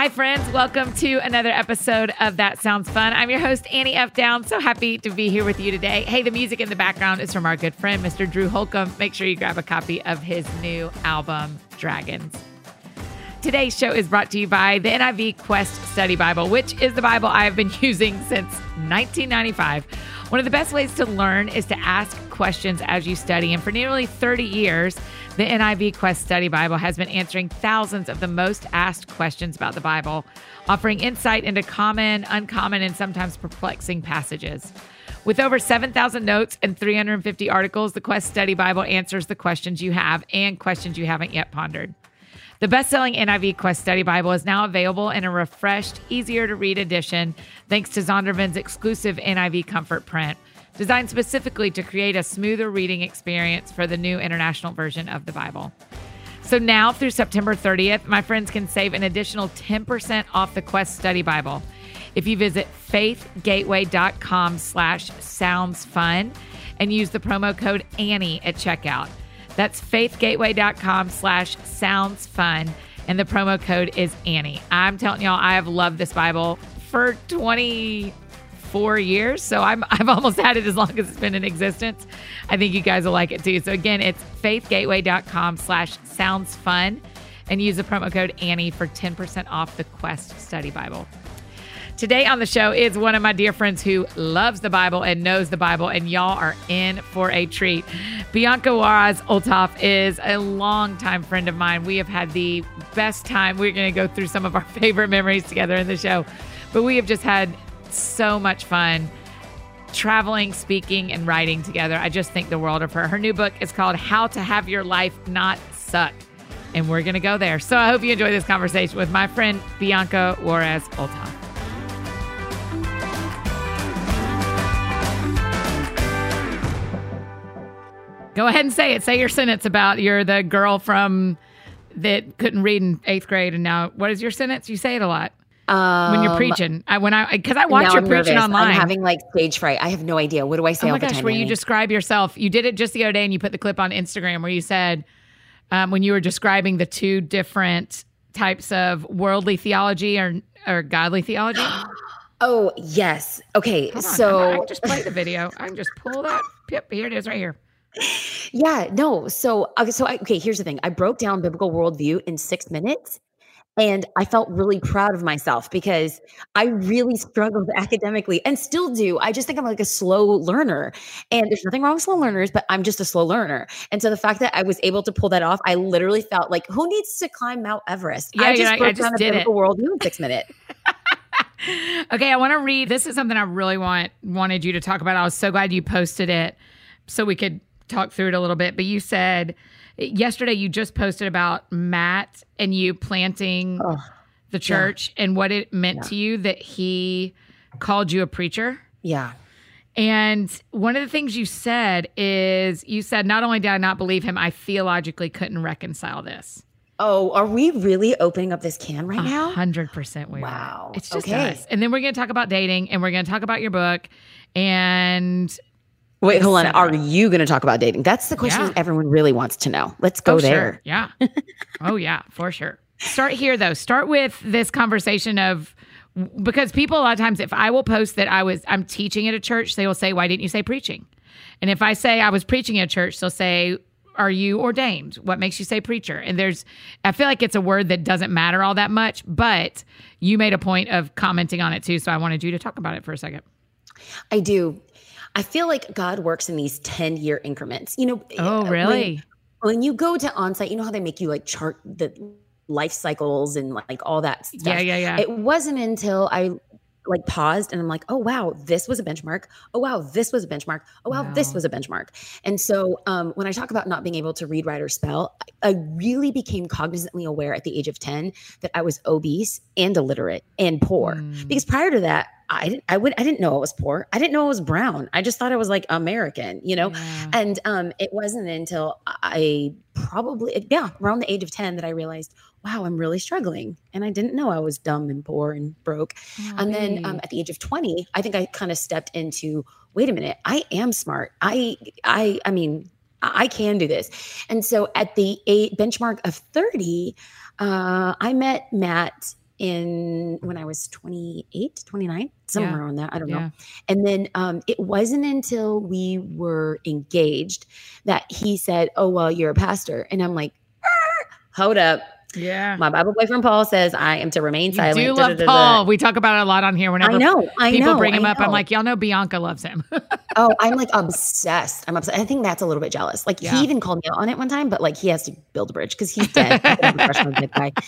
Hi, friends. Welcome to another episode of That Sounds Fun. I'm your host, Annie F. Downs. So happy to be here with you today. Hey, the music in the background is from our good friend, Mr. Drew Holcomb. Make sure you grab a copy of his new album, Dragons. Today's show is brought to you by the NIV Quest Study Bible, which is the Bible I have been using since 1995. One of the best ways to learn is to ask questions as you study. And for nearly 30 years, the NIV Quest Study Bible has been answering thousands of the most asked questions about the Bible, offering insight into common, uncommon, and sometimes perplexing passages. With over 7,000 notes and 350 articles, the Quest Study Bible answers the questions you have and questions you haven't yet pondered. The best selling NIV Quest Study Bible is now available in a refreshed, easier to read edition thanks to Zondervan's exclusive NIV Comfort print, designed specifically to create a smoother reading experience for the new international version of the Bible. So now through September 30th, my friends can save an additional 10% off the Quest Study Bible. If you visit faithgateway.com slash sounds fun and use the promo code Annie at checkout. That's faithgateway.com slash sounds fun. And the promo code is Annie. I'm telling y'all, I have loved this Bible for 24 years. So I'm, I've almost had it as long as it's been in existence. I think you guys will like it too. So again, it's faithgateway.com slash sounds fun and use the promo code Annie for 10% off the Quest Study Bible. Today on the show is one of my dear friends who loves the Bible and knows the Bible, and y'all are in for a treat. Bianca Juarez Olthoff is a longtime friend of mine. We have had the best time. We're going to go through some of our favorite memories together in the show, but we have just had so much fun traveling, speaking, and writing together. I just think the world of her. Her new book is called How to Have Your Life Not Suck. And we're going to go there. So I hope you enjoy this conversation with my friend Bianca Juarez Olthoff. Go ahead and say it. Say your sentence about you're the girl from that couldn't read in eighth grade, and now what is your sentence? You say it a lot Um, when you're preaching. I when I because I watch you I'm preaching nervous. online. I'm having like stage fright. I have no idea. What do I say oh my gosh, time? where you Annie? describe yourself. You did it just the other day, and you put the clip on Instagram where you said um, when you were describing the two different types of worldly theology or or godly theology. Oh yes. Okay. On, so I'm- I just play the video. I can just pull that. Yep, here it is, right here. yeah, no. So okay. So I, okay. Here's the thing. I broke down biblical worldview in six minutes. And I felt really proud of myself because I really struggled academically and still do. I just think I'm like a slow learner. And there's nothing wrong with slow learners, but I'm just a slow learner. And so the fact that I was able to pull that off, I literally felt like who needs to climb Mount Everest? Yeah, I just I broke just down a did it. worldview in six minutes. Okay, I want to read. This is something I really want wanted you to talk about. I was so glad you posted it so we could talk through it a little bit. But you said yesterday you just posted about Matt and you planting Oh, the church and what it meant to you that he called you a preacher. yeah. And one of the things you said is you said not only did I not believe him, I theologically couldn't reconcile this. Oh, are we really opening up this can right now? hundred percent we Wow. are. It's just Okay. us. And then we're gonna talk about dating and we're gonna talk about your book and Wait, hold on. Are you going to talk about dating? That's the question Yeah. everyone really wants to know. Let's go oh, there. Sure. Yeah. oh yeah, for sure. Start here though. Start with this conversation of because people a lot of times if I will post that I was I'm teaching at a church, they will say, Why didn't you say preaching? And if I say I was preaching at a church, they'll say, Are you ordained? What makes you say preacher? And there's I feel like it's a word that doesn't matter all that much, but you made a point of commenting on it too. So I wanted you to talk about it for a second. I do. I feel like God works in these 10 year increments. You know, Oh, really? When, you go to onsite, you know how they make you like chart the life cycles and like all that stuff. Yeah, yeah, yeah. It wasn't until I like paused and I'm like, oh wow, this was a benchmark. Oh wow, this was a benchmark. Oh wow, this was a benchmark. And so um, when I talk about not being able to read, write, or spell, I I really became cognizantly aware at the age of 10 that I was obese and illiterate and poor. Mm. Because prior to that, I didn't I would I didn't know I was poor. I didn't know I was brown. I just thought I was like American, you know? Yeah. And um, it wasn't until I probably, yeah, around the age of 10 that I realized, wow, I'm really struggling. And I didn't know I was dumb and poor and broke. Oh, and then um, at the age of 20, I think I kind of stepped into, wait a minute, I am smart. I, I, I mean, I I can do this. And so at the eight benchmark of 30, uh, I met Matt in when I was 28, 29, somewhere Yeah. around that. I don't Yeah. know. And then um, it wasn't until we were engaged that he said, Oh, well, you're a pastor. And I'm like, "Ah, Hold up. Yeah. My Bible boyfriend Paul says I am to remain You silent. do love da, da, da." Paul. We talk about it a lot on here whenever I know. I people know, bring him I up. I'm like, y'all know Bianca loves him. oh, I'm like obsessed. I'm obsessed. I think that's a little bit jealous. Like Yeah. he even called me out on it one time, but like he has to build a bridge because he's dead. I have a crush on that guy.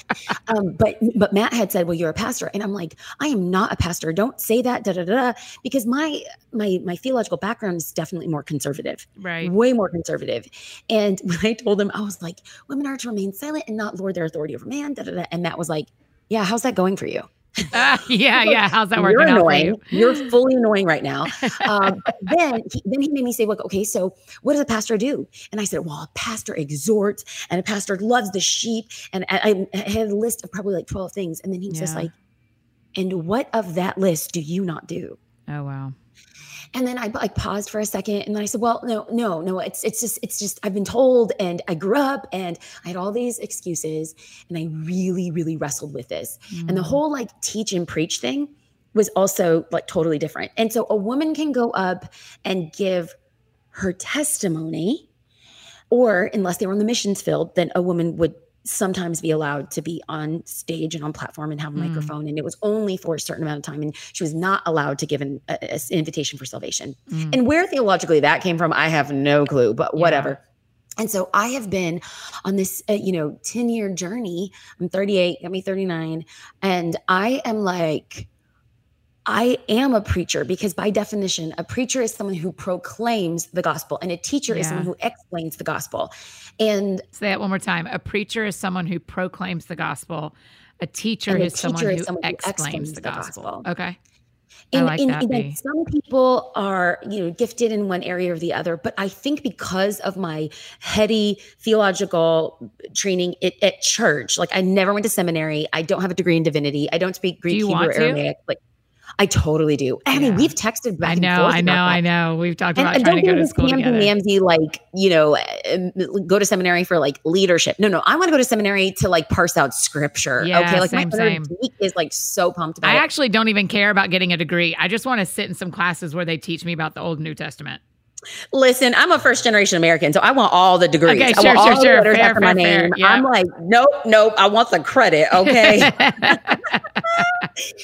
Um, but but Matt had said, "Well, you're a pastor," and I'm like, "I am not a pastor. Don't say that." Da da da. da," Because my my my theological background is definitely more conservative, right. way more conservative. And when I told him, I was like, "Women are to remain silent and not lord their authority over man." Da da da. And Matt was like, "Yeah, how's that going for you?" Ah, yeah, yeah. How's that working? You're working out for annoying. you? You're fully annoying right now. Um, then, he, then he made me say, "Look, okay, so what does a pastor do?" And I said, "Well, a pastor exhorts, and a pastor loves the sheep." And I, I had a list of probably like twelve things, and then he was just Yeah. like, "And what of that list do you not do?" Oh wow. And then I like paused for a second, and then I said, "Well, no, no, no. It's it's just it's just I've been told, and I grew up, and I had all these excuses, and I really, really wrestled with this." And the Mm. whole like teach and preach thing was also like totally different. And so a woman can go up and give her testimony, or unless they were in the missions field, then a woman would sometimes be allowed to be on stage and on platform and have a Mm. microphone and it was only for a certain amount of time and she was not allowed to give an, a, a- an invitation for salvation Mm. and where theologically that came from i have no clue but Yeah. whatever and so i have been on this uh, you know 10 year journey i'm 38 got me 39 and i am like I am a preacher because, by definition, a preacher is someone who proclaims the gospel, and a teacher is someone who explains the gospel. And Say that one more time. A preacher is someone who proclaims the gospel. A teacher And a is someone teacher who, is someone who explains explains the gospel. gospel. Okay. In, like in, that, B. some people are you know gifted in one area or the other but i think because of my heady theological training at, at church like i never went to seminary i don't have a degree in divinity i don't speak greek hebrew to? aramaic like i totally do i mean Yeah. we've texted back I know, I know. I know. We've talked and, about and trying to go to school together. Mamsie, like you know, um, go to seminary for like leadership. No, no, I want to go to seminary to like parse out scripture. Yeah, okay, like same, my same. is like so pumped about. I it. actually don't even care about getting a degree. I just want to sit in some classes where they teach me about the Old New Testament. Listen, I'm a first generation American, so I want all the degrees. Okay, I sure, all sure, the sure. letters Fair, after my fair, fair. Yeah. I'm like, nope, nope. I want the credit. Okay,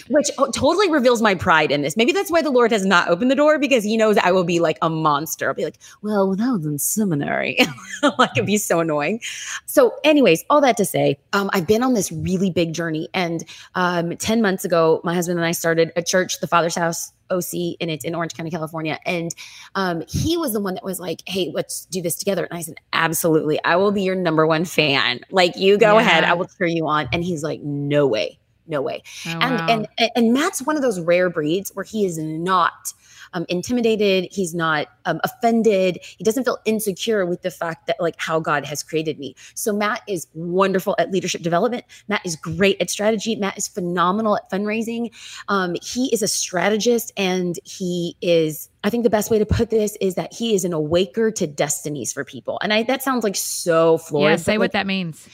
which oh, totally reveals my pride in this. Maybe that's why the Lord has not opened the door because He knows I will be like a monster. I'll be like, well, when I was in seminary, like it'd be so annoying. So, anyways, all that to say, um, I've been on this really big journey, and um, ten months ago, my husband and I started a church, the Father's House. OC and it's in Orange County, California. And um, he was the one that was like, Hey, let's do this together. And I said, Absolutely. I will be your number one fan. Like, you go Yeah. ahead. I will cheer you on. And he's like, No way. No way. Oh, and, wow. and and Matt's one of those rare breeds where he is not um, intimidated. He's not um, offended. He doesn't feel insecure with the fact that like how God has created me. So Matt is wonderful at leadership development. Matt is great at strategy. Matt is phenomenal at fundraising. Um, he is a strategist, and he is. I think the best way to put this is that he is an awaker to destinies for people. And I that sounds like so Florida. yeah, say like, what that means.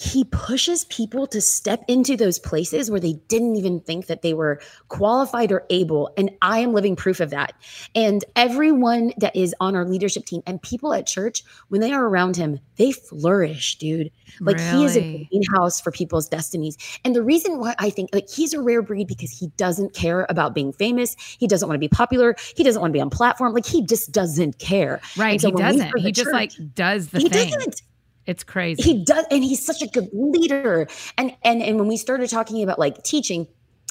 He pushes people to step into those places where they didn't even think that they were qualified or able. And I am living proof of that. And everyone that is on our leadership team and people at church, when they are around him, they flourish, dude. Like he is a greenhouse for people's destinies. And the reason why I think like he's a rare breed because he doesn't care about being famous. He doesn't want to be popular. He doesn't want to be on platform. Like he just doesn't care. Right. so he doesn't. He just church, like does the he thing. doesn't It's crazy. he does and he's such a good leader and and and when we started talking about like teaching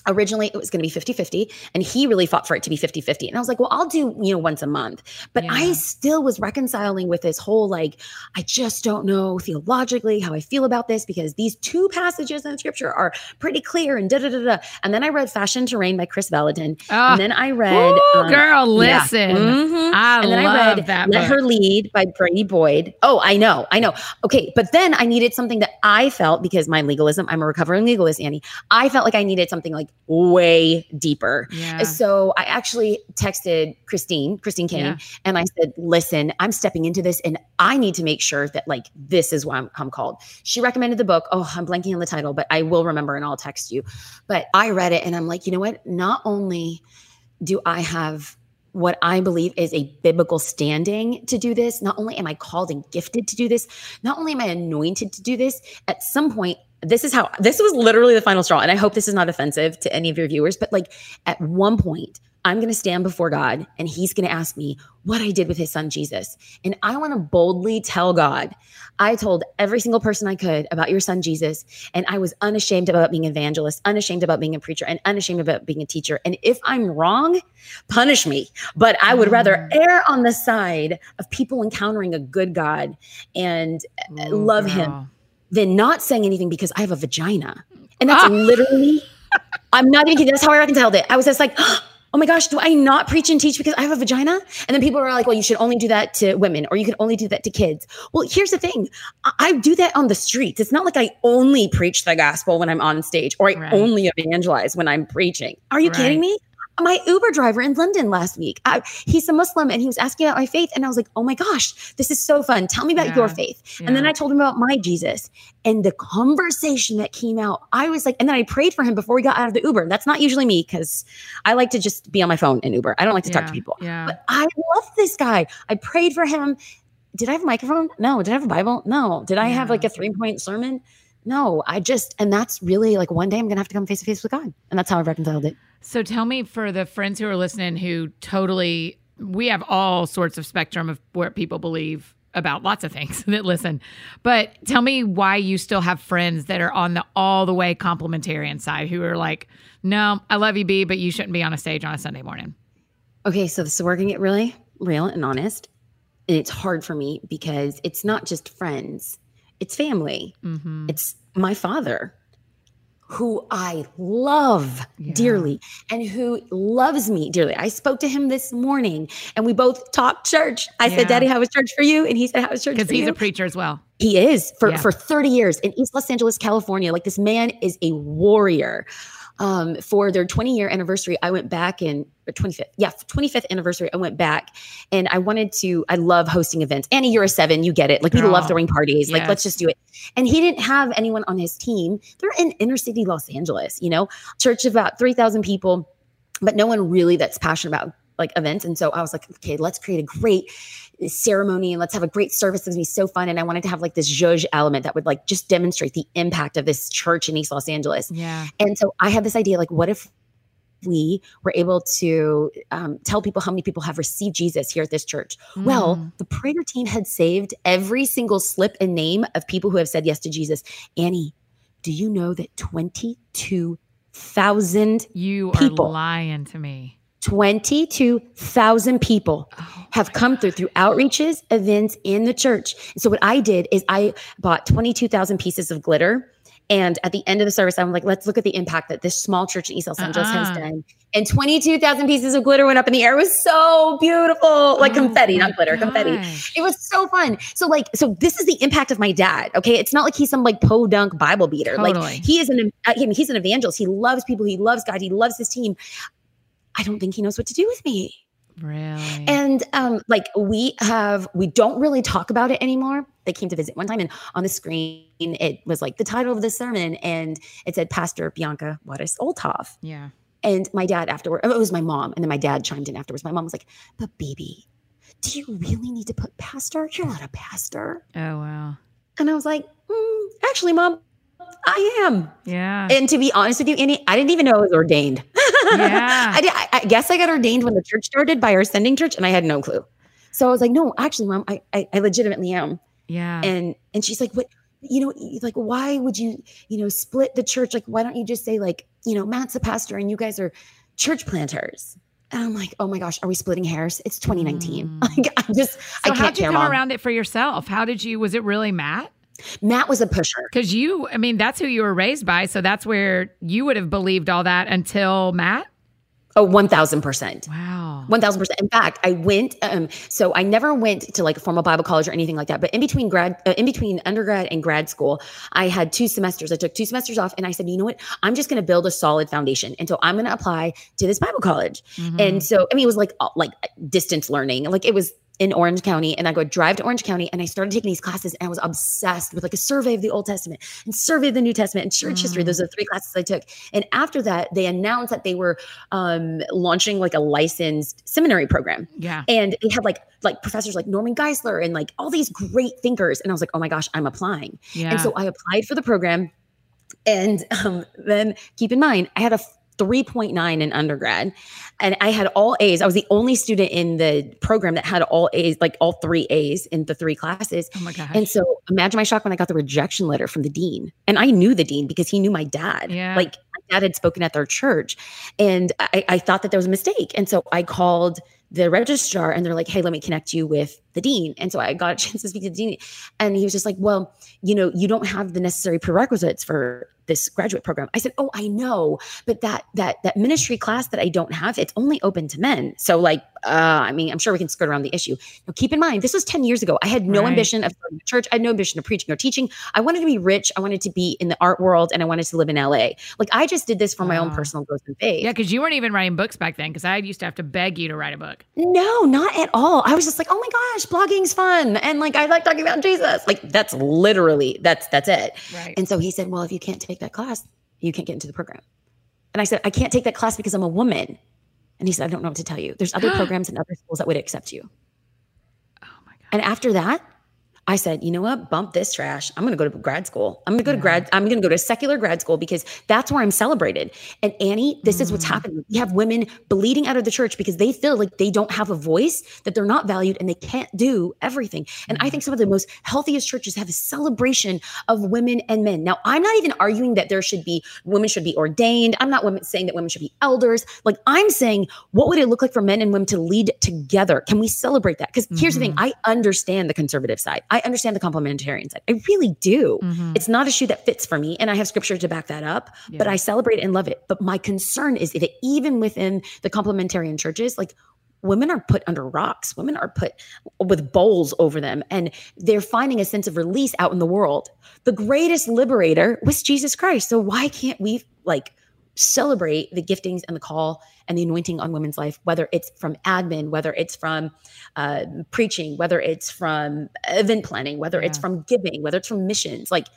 originally it was going to be 50-50 and he really fought for it to be 50-50 and i was like well i'll do you know once a month but Yeah. i still was reconciling with this whole like i just don't know theologically how i feel about this because these two passages in scripture are pretty clear and da da da da and then i read Fashioned to Reign by Kris Vallotton, oh, and then i read ooh, um, girl, yeah. listen. Mhm. I and then love I read that Let book. Her Lead by Brady Boyd. Oh, I know, I know. Okay, but then I needed something that I felt because my legalism, I'm a recovering legalist, Annie. I felt like I needed something like way deeper. Yeah. So I actually texted Christine, Christine Caine, Yeah. and I said, listen, I'm stepping into this and I need to make sure that like this is why I'm, I'm called. She recommended the book. Oh, I'm blanking on the title, but I will remember and I'll text you. But I read it and I'm like, you know what? Not only do I have what I believe is a biblical standing to do this, not only am I called and gifted to do this, not only am I anointed to do this, at some point, this is how this was literally the final straw. And I hope this is not offensive to any of your viewers, but like at one point, I'm going to stand before God and he's going to ask me what I did with his son Jesus. And I want to boldly tell God, I told every single person I could about your son Jesus. And I was unashamed about being an evangelist, unashamed about being a preacher, and unashamed about being a teacher. And if I'm wrong, punish me. But I would rather mm. err on the side of people encountering a good God and Ooh, love him. Than not saying anything because I have a vagina. And that's literally, I'm not even kidding. That's how I reconciled it. I was just like, oh my gosh, do I not preach and teach because I have a vagina? And then people were like, well, you should only do that to women or you can only do that to kids. Well, here's the thing I, I do that on the streets. It's not like I only preach the gospel when I'm on stage or I Right. only evangelize when I'm preaching. Are you Right. kidding me? My Uber driver in London last week, I, he's a Muslim and he was asking about my faith. And I was like, oh my gosh, this is so fun. Tell me about your Yeah. faith. And then I told him about my Jesus and the conversation that came out. I was like, and then I prayed for him before we got out of the Uber. That's not usually me because I like to just be on my phone in Uber. I don't like to talk to people. Yeah. But I love this guy. I prayed for him. Did I have a microphone? No. Did I have a Bible? No. Did I have like a three point sermon? No. I just, and that's really like one day I'm going to have to come face to face with God. And that's how I reconciled it. So tell me for the friends who are listening who totally we have all sorts of spectrum of where people believe about lots of things that listen. But tell me why you still have friends that are on the all the way complementarian side who are like, "No, I love you B, but you shouldn't be on a stage on a Sunday morning." Okay, so this is where I can get really real and honest. And it's hard for me because it's not just friends, it's family. Mhm. It's my father, who I love Yeah. dearly and who loves me dearly. I spoke to him this morning and we both talked church. I Yeah. said, Daddy, how was church for you? And he said, How was church Cuz he's you? a preacher as well. He is for, Yeah. for 30 years in East Los Angeles, California. Like this man is a warrior. Um, for their 20 year anniversary, I went back in or 25th. Yeah, 25th anniversary. I went back and I wanted to, I love hosting events. Annie, you're a seven, you get it. Like we Girl. love throwing parties. Like let's just do it. And he didn't have anyone on his team. They're in inner city Los Angeles, you know, church of about 3,000 people, but no one really that's passionate about like events. And so I was like, okay, let's create a great ceremony and let's have a great service. It's gonna be so fun. And I wanted to have like this zhuzh element that would like just demonstrate the impact of this church in East Los Angeles. Yeah. And so I had this idea like, what if we were able to um, tell people how many people have received Jesus here at this church? Well, Mm. the prayer team had saved every single slip and name of people who have said yes to Jesus. Annie, do you know that 22,000 you people. are lying to me. 22,000 people Oh, have come through through outreaches, events in the church. And so what I did is I bought 22,000 pieces of glitter. And at the end of the service, I'm like, let's look at the impact that this small church in East Los Angeles has Uh-uh. done. And 22,000 pieces of glitter went up in the air. It was so beautiful. Like Oh confetti, not glitter, confetti. It was so fun. So like, so this is the impact of my dad. Okay, it's not like he's some like podunk Bible beater. Totally. Like he is an uh, I mean, he's an evangelist. He loves people. He loves God. He loves his team. I don't think he knows what to do with me. Really? And um, like we have, we don't really talk about it anymore. They came to visit one time, and on the screen it was like the title of the sermon, and it said Pastor Bianca Juarez Olthoff. yeah. And my dad afterward, oh, it was my mom, and then my dad chimed in afterwards. My mom was like, "But baby, do you really need to put pastor? You're not a pastor." Oh wow. And I was like, "Mm, "Actually, mom, I am." Yeah. And to be honest with you, Annie, I didn't even know I was ordained. Yeah. I, did, I, I guess I got ordained when the church started by our sending church, and I had no clue. So I was like, "No, actually, mom, I, I, I legitimately am." yeah. And and she's like, "What? You know, like, why would you, you know, split the church? Like, why don't you just say, like, you know, Matt's a pastor and you guys are church planters?" And I'm like, "Oh my gosh, are we splitting hairs? It's 2019. Mm. Like, I just, so I can't how'd you come mom." around it for yourself? How did you? Was it really Matt? Matt was a pusher. Because you, I mean, that's who you were raised by. So that's where you would have believed all that until Matt. Oh, 1000%. Wow. 1000%. In fact, I went, um, so I never went to like a formal Bible college or anything like that. But in between grad, uh, in between undergrad and grad school, I had two semesters. I took two semesters off and I said, you know what? I'm just going to build a solid foundation. And so I'm going to apply to this Bible college. Mhm. And so, I mean, it was like, uh, like distance learning. Like it was in Orange County and I go drive to Orange County and I started taking these classes and I was obsessed with like a survey of the Old Testament and survey of the New Testament and church history. Mm. Those are the three classes I took. And after that, they announced that they were um, launching like a licensed seminary program. yeah. And they had like like professors like Norman Geisler and like all these great thinkers. And I was like, oh my gosh, I'm applying. Yeah. And so I applied for the program. And um, then keep in mind, I had a 3.9 in undergrad and I had all A's. I was the only student in the program that had all A's, like all three A's in the three classes. oh my gosh. And so imagine my shock when I got the rejection letter from the dean. And I knew the dean because he knew my dad. Yeah. Like my dad had spoken at their church. And I, I thought that there was a mistake. And so I called the registrar and they're like, hey, let me connect you with the dean. And so I got a chance to speak to the dean. And he was just like, well, you know, you don't have the necessary prerequisites for this graduate program. I said, "Oh, I know, but that that that ministry class that I don't have, it's only open to men." So like, uh, I mean, I'm sure we can skirt around the issue. Now, keep in mind, this was 10 years ago. I had no Right. ambition of starting a church. I had no ambition of preaching or teaching. I wanted to be rich. I wanted to be in the art world, and I wanted to live in LA. Like, I just did this for my own personal growth and faith. yeah, because you weren't even writing books back then. Because I used to have to beg you to write a book. No, not at all. I was just like, oh my gosh, blogging's fun. And like I like talking about Jesus. Like that's literally that's that's it. Right. And so he said, Well, if you can't take that class, you can't get into the program. And I said, I can't take that class because I'm a woman. And he said, I don't know what to tell you. There's other programs and other schools that would accept you. oh my god. And after that, I said, you know what? Bump this trash. I'm going to go to grad school. I'm going to go to grad. I'm going to go to secular grad school because that's where I'm celebrated. And Annie, this is what's Mm. happening. We have women bleeding out of the church because they feel like they don't have a voice, that they're not valued, and they can't do everything. And I think some of the most healthiest churches have a celebration of women and men. Now, I'm not even arguing that there should be women should be ordained. I'm not women saying that women should be elders. Like I'm saying, what would it look like for men and women to lead together? Can we celebrate that? Because here's the thing: I understand the conservative side. I understand the complementarian side. I really do. Mhm. It's not a shoe that fits for me, and I have scripture to back that up. But I celebrate and love it. But my concern is that even within the complementarian churches, like women are put under rocks. Women are put with bowls over them, and they're finding a sense of release out in the world. The greatest liberator was Jesus Christ. So why can't we like celebrate the giftings and the call and the anointing on women's life, whether it's from admin, whether it's from uh, preaching, whether it's from event planning, whether it's from giving, whether it's from missions. Like,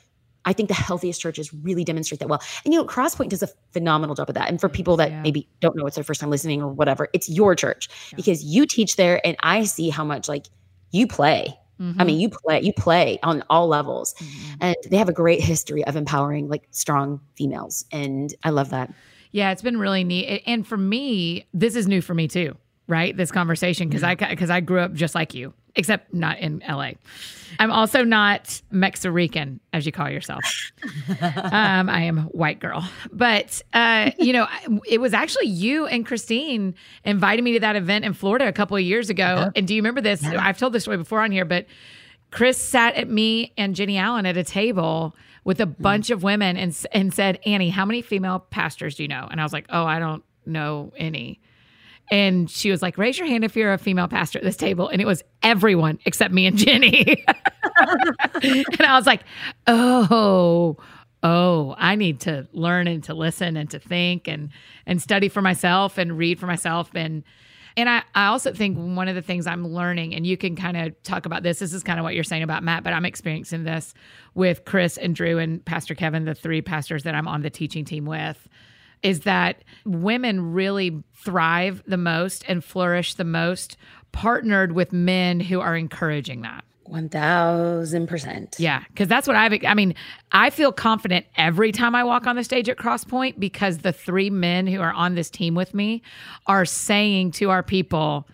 I think the healthiest churches really demonstrate that well. And you know, Crosspoint does a phenomenal job of that. And for people that Yeah. maybe don't know it's their first time listening or whatever, it's your church Yeah. because you teach there, and I see how much like you play. I Mhm. mean, you play, you play on all levels, Mhm. and they have a great history of empowering like strong females, and I love that. Yeah, it's been really neat. And for me, this is new for me too, right? This conversation because I because I grew up just like you, except not in LA. I'm also not Mexican, as you call yourself. um, I am white girl, but uh, you know, it was actually you and Christine invited me to that event in Florida a couple of years ago. Yeah. And do you remember this? Yeah. I've told this story before on here, but Chris sat at me and Jennie Allen at a table with a bunch of women and and said, "Annie, how many female pastors do you know?" And I was like, "Oh, I don't know any." And she was like, "Raise your hand if you're a female pastor at this table." And it was everyone except me and Jenny. and I was like, "Oh, oh, I need to learn and to listen and to think and and study for myself and read for myself and and I, I also think one of the things I'm learning, and you can kind of talk about this, this is kind of what you're saying about Matt, but I'm experiencing this with Chris and Drew and Pastor Kevin, the three pastors that I'm on the teaching team with, is that women really thrive the most and flourish the most partnered with men who are encouraging that. One thousand percent. Yeah, because that's what I've. I mean, I feel confident every time I walk on the stage at Crosspoint because the three men who are on this team with me are saying to our people,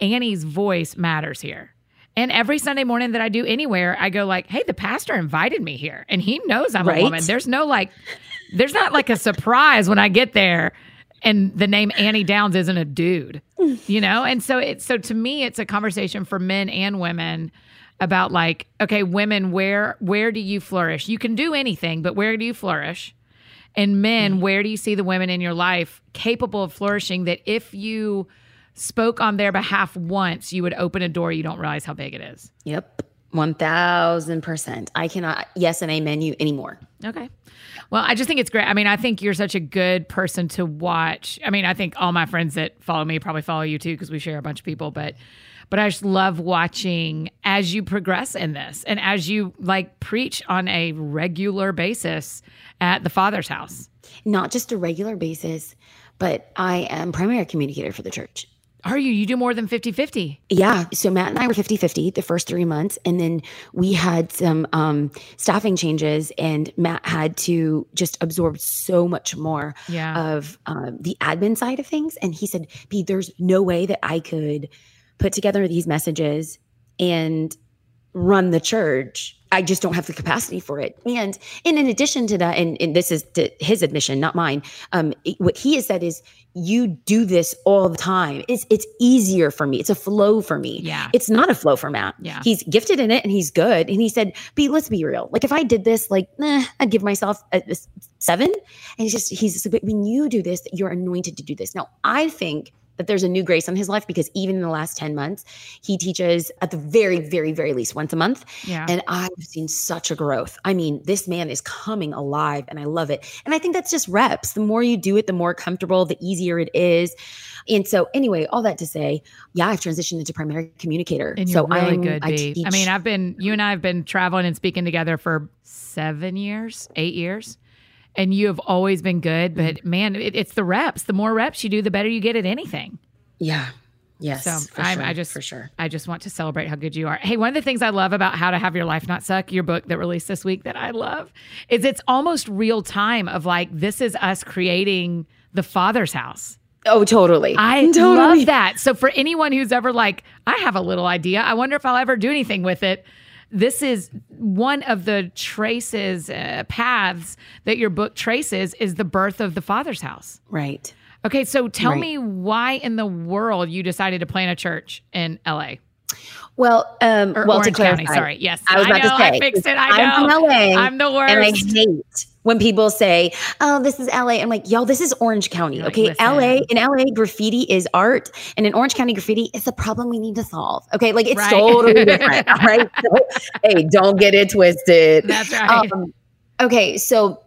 Annie's voice matters here. And every Sunday morning that I do anywhere, I go like, "Hey, the pastor invited me here, and he knows I'm Right. a woman." There's no like, there's not like a surprise when I get there, and the name Annie Downs isn't a dude, you know. And so it's so to me, it's a conversation for men and women about like okay women where where do you flourish you can do anything but where do you flourish And men, mm-hmm. where do you see the women in your life capable of flourishing that if you spoke on their behalf once, you would open a door you don't realize how big it is? Yep. 1000%. I cannot yes and amen you anymore. Okay. Well, I just think it's great. I mean, I think you're such a good person to watch. I mean, I think all my friends that follow me probably follow you too because we share a bunch of people, but but I just love watching as you progress in this and as you like preach on a regular basis at the Father's house. Not just a regular basis, but I am primary communicator for the church. Are you? You do more than 50 50. Yeah. So Matt and I were 50 50 the first three months. And then we had some um, staffing changes, and Matt had to just absorb so much more Yeah. of um, the admin side of things. And he said, B, there's no way that I could put together these messages and run the church. I just don't have the capacity for it. And and in addition to that, and, and this is to his admission, not mine. Um, it- what he has said is, you do this all the time. It's it's easier for me. It's a flow for me. Yeah. It's not a flow for Matt. Yeah. He's gifted in it and he's good. And he said, "B, let's be real. Like if I did this, like, nah, I'd give myself a, a seven." And he's just he's just, but when you do this, you're anointed to do this. Now, I think that there's a new grace on his life because even in the last 10 months, he teaches at the very, very, very least once a month. Yeah. And I've seen such a growth. I mean, this man is coming alive and I love it. And I think that's just reps. The more you do it, the more comfortable, the easier it is. And so, anyway, all that to say, yeah, I've transitioned into primary communicator. And so really I'm, good, I, B. I teach- mean, I've been, you and I have been traveling and speaking together for seven years, eight years. And you have always been good. But mm. man, it, it's the reps. The more reps you do, the better you get at anything. yeah, yes, So sure, I just, for sure. I just want to celebrate how good you are. Hey, one of the things I love about How to Have Your Life Not Suck, your book that released this week that I love, is it's almost real time of like, this is us creating the Father's house. Oh, totally. I totally. love that. So for anyone who's ever like, I have a little idea, I wonder if I'll ever do anything with it. This is one of the traces, uh, paths that your book traces is the birth of the Father's house. Right. Okay, so tell Right. me why in the world you decided to plant a church in LA Well, um, or well, Orange to clarify, County. Sorry, yes, I was about know, to say I fixed it. I I'm know. from LA. I'm the worst. And I hate when people say, "Oh, this is LA." I'm like, "Y'all, this is Orange County." Like, okay, "Listen." LA in LA, graffiti is art, and in Orange County, graffiti is a problem we need to solve. Okay, like it's Right. totally different. right? so, hey, don't get it twisted. That's right. Um, okay, so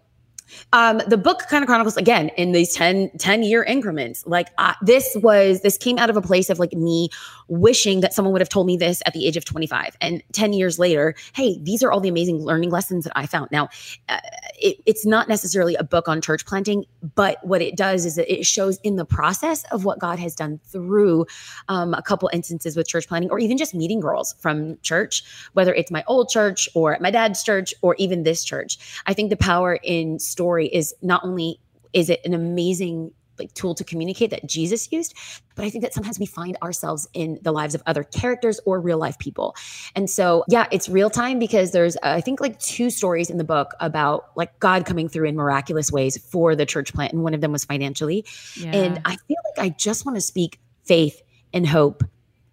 um, the book kind of chronicles again in these 10, 10 year increments. Like this was, this came out of a place of like me wishing that someone would have told me this at the age of 25 and 10 years later, Hey, these are all the amazing learning lessons that I found. Now, uh, it, it's not necessarily a book on church planting, but what it does is it shows in the process of what God has done through um, a couple instances with church planting or even just meeting girls from church, whether it's my old church or my dad's church or even this church. I think the power in story is not only is it an amazing like tool to communicate that Jesus used, but I think that sometimes we find ourselves in the lives of other characters or real life people. And so, yeah, it's real time because there's uh, I think like two stories in the book about like God coming through in miraculous ways for the church plant and one of them was financially. yeah. And I feel like I just want to speak faith and hope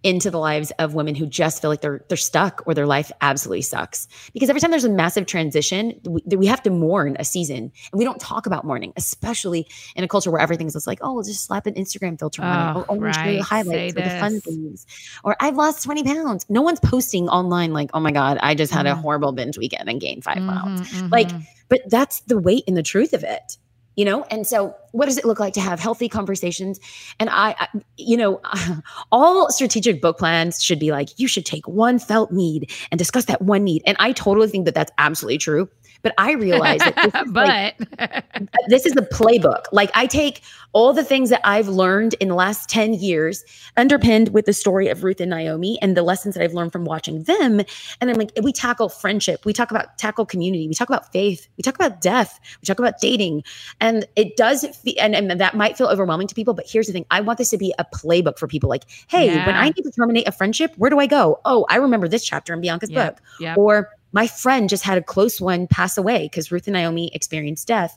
into the lives of women who just feel like they're they're stuck or their life absolutely sucks. Because every time there's a massive transition, we, we have to mourn a season, and we don't talk about mourning, especially in a culture where everything's just like, oh, we'll just slap an Instagram filter on it, Oh, or only show you right. the highlights Say or the fun things, or I've lost twenty pounds. No one's posting online like, oh my god, I just had a Mhm. horrible binge weekend and gained 5 pounds Mhm, Like, but that's the weight and the truth of it you know? And so what does it look like to have healthy conversations? And i, I you know all strategic book plans should be like you should take one felt need and discuss that one need. And i totally think that that's absolutely true but i realize that this is like, but this is the playbook. Like I take all the things that I've learned in the last 10 years, underpinned with the story of Ruth and Naomi and the lessons that I've learned from watching them. And I'm like, we tackle friendship, we talk about tackle community, we talk about faith, we talk about death, we talk about dating. And it does fe- and, and that might feel overwhelming to people, but here's the thing. I want this to be a playbook for people. Like, hey, when I need to terminate a friendship, where do I go? Oh, I remember this chapter in Bianca's book. yep. Or my friend just had a close one pass away because Ruth and Naomi experienced death.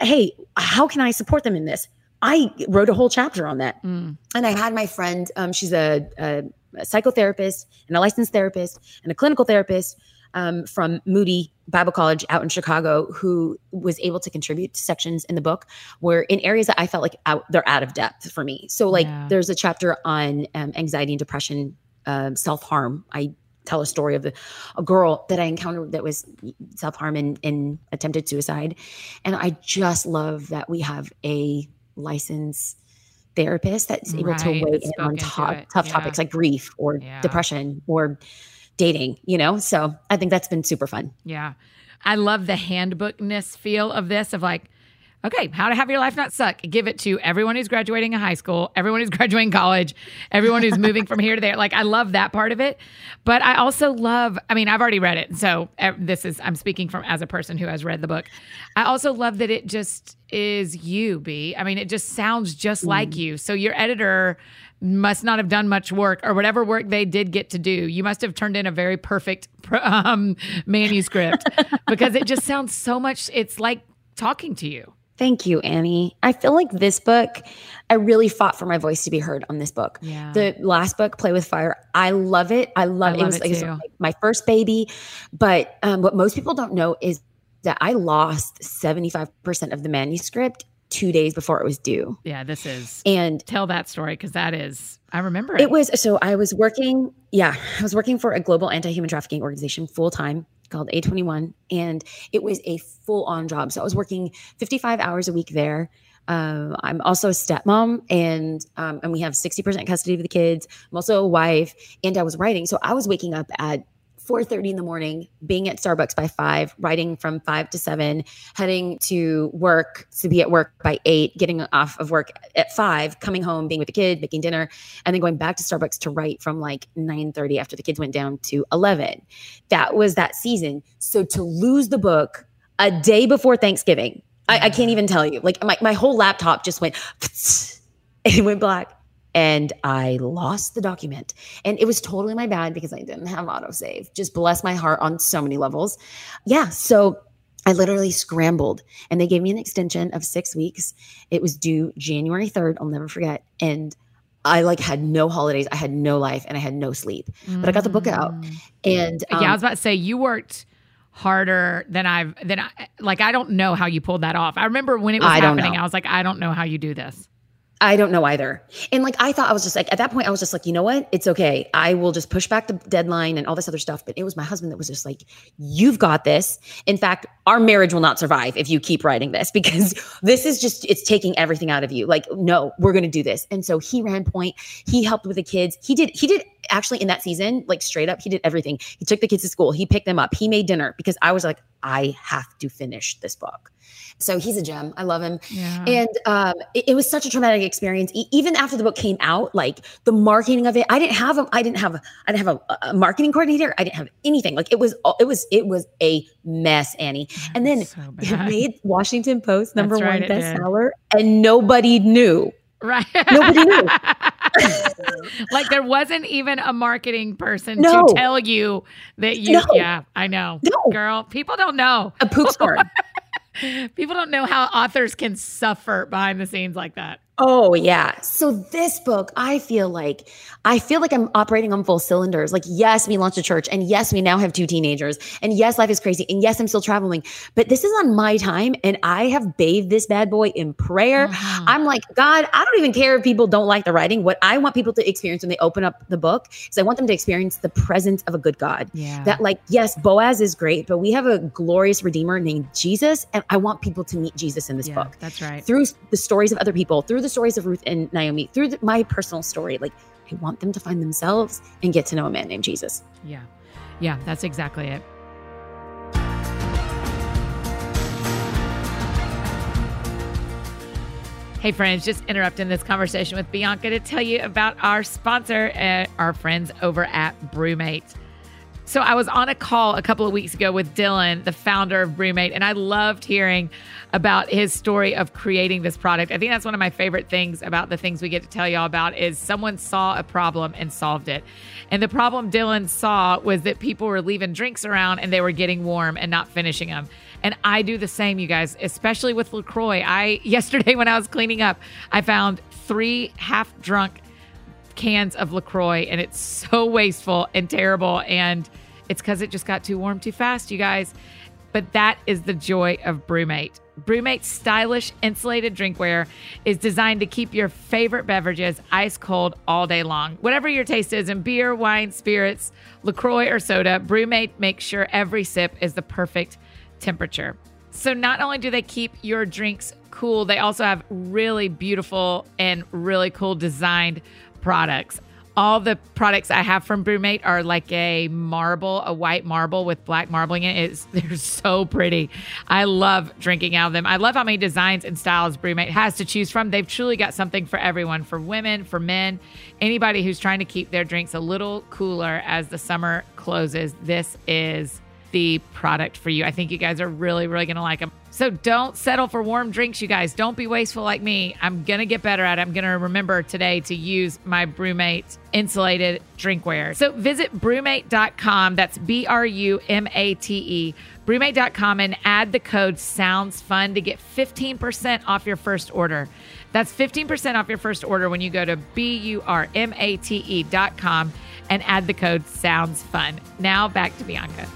Hey, how can I support them in this? I wrote a whole chapter on that. Mm. And I had my friend, um, she's a, a, a psychotherapist and a licensed therapist and a clinical therapist. um, from Moody Bible College out in Chicago who was able to contribute to sections in the book where in areas that I felt like out, they're out of depth for me. So, like, Yeah. there's a chapter on um, anxiety and depression, um, self harm. I tell a story of the, a girl that I encountered that was self harm and, and attempted suicide. And I just love that we have a licensed therapist that's able to weigh in on to tough Yeah. topics like grief or Yeah. depression or dating, you know? So I think that's been super fun. Yeah. I love the handbookness feel of this of like, okay, how to have your life not suck. Give it to everyone who's graduating a high school, everyone who's graduating college, everyone who's moving from here to there. Like, I love that part of it. But I also love, I mean, I've already read it. So eh, this is, I'm speaking from as a person who has read the book. I also love that it just is you, B. I mean, it just sounds just like you. So your editor must not have done much work or whatever work they did get to do. You must have turned in a very perfect um, manuscript because it just sounds so much, it's like talking to you. Thank you, Annie. I feel like this book, I really fought for my voice to be heard on this book. Yeah. The last book, Play with Fire, I love it. I love, I it. love was it like it was like my first baby. But um, what most people don't know is that I lost 75% of the manuscript two days before it was due. Yeah, this is. And Tell that story because that is, I remember it. It was so I was working, yeah, I was working for a global anti-human trafficking organization full time called A21 and it was a full-on job. So I was working 55 hours a week there. Um, I'm also a stepmom and um, and we have 60% custody of the kids. I'm also a wife and I was writing. So I was waking up at 4:30 in the morning, being at Starbucks by 5, writing from 5 to 7, heading to work to be at work by 8, getting off of work at 5, coming home, being with the kid, making dinner, and then going back to Starbucks to write from like 9:30 after the kids went down to 11. That was that season. So to lose the book a day before Thanksgiving, I, I can't even tell you. Like my, my whole laptop just went and it went black. And I lost the document. And it was totally my bad because I didn't have autosave. Just bless my heart on so many levels. Yeah. So I literally scrambled and they gave me an extension of six weeks. It was due January 3rd. I'll never forget. And I like had no holidays. I had no life and I had no sleep. But I got the book out. Mm. And um, yeah, I was about to say you worked harder than I've than I like I don't know how you pulled that off. I remember when it was I happening, know. I was like, I don't know how you do this. I don't know either. And like I thought I was just like at that point I was just like, you know what? It's okay. I will just push back the deadline and all this other stuff. But it was my husband that was just like, you've got this. In fact, our marriage will not survive if you keep writing this because this is just it's taking everything out of you. Like, no, we're gonna do this. And so he ran point. He helped with the kids. He did, he did actually in that season, like straight up, he did everything. He took the kids to school, he picked them up, he made dinner because I was like, I have to finish this book. So he's a gem. I love him. Yeah. And um, it, it was such a traumatic experience. E- even after the book came out, like the marketing of it, I didn't have a, I didn't have, a, I didn't have a, a marketing coordinator. I didn't have anything. Like it was, it was, it was a mess, Annie. And then So it made Washington Post number That's one did. bestseller, and nobody knew. Right. Nobody knew. like there wasn't even a marketing person No. to tell you that you No. yeah, I know. No. Girl, people don't know. A poop scorn. People don't know how authors can suffer behind the scenes like that. Oh yeah. So this book, I feel like I feel like I'm operating on full cylinders. Like yes, we launched a church and yes, we now have two teenagers and yes, life is crazy and yes, I'm still traveling. But this is on my time and I have bathed this bad boy in prayer. Mhm. I'm like, God, I don't even care if people don't like the writing. What I want people to experience when they open up the book is I want them to experience the presence of a good God. yeah. That like, yes, Boaz is great, but we have a glorious redeemer named Jesus. And I want people to meet Jesus in this yeah, book That's right. through the stories of other people, through the stories of Ruth and Naomi, through the, my personal story. Like, I want them to find themselves and get to know a man named Jesus. Yeah. Yeah, that's exactly it. Hey, friends, just interrupting this conversation with Bianca to tell you about our sponsor, uh, our friends over at Brewmate. So, I was on a call a couple of weeks ago with Dylan, the founder of Brewmate, and I loved hearing about his story of creating this product. I think that's one of my favorite things about the things we get to tell y'all about is someone saw a problem and solved it. And the problem Dylan saw was that people were leaving drinks around and they were getting warm and not finishing them. And I do the same, you guys, especially with LaCroix. I yesterday when I was cleaning up, I found three half drunk cans of LaCroix and it's so wasteful and terrible and It's because it just got too warm too fast, you guys. But that is the joy of Brewmate. Brewmate's stylish insulated drinkware is designed to keep your favorite beverages ice cold all day long. Whatever your taste is in beer, wine, spirits, LaCroix, or soda, Brewmate makes sure every sip is the perfect temperature. So not only do they keep your drinks cool, they also have really beautiful and really cool designed products. All the products I have from Brewmate are like a marble, a white marble with black marbling in it. It's, they're so pretty. I love drinking out of them. I love how many designs and styles Brewmate has to choose from. They've truly got something for everyone, for women, for men, anybody who's trying to keep their drinks a little cooler as the summer closes. This is the product for you. I think you guys are really, really going to like them. So don't settle for warm drinks, you guys. Don't be wasteful like me. I'm going to get better at it. I'm going to remember today to use my BruMate insulated drinkware. So visit brumate.com. That's B R U M A T E. BruMate.com and add the code Sounds Fun to get 15% off your first order. That's 15% off your first order when you go to B U R M A T E.com and add the code Sounds Fun. Now back to Bianca.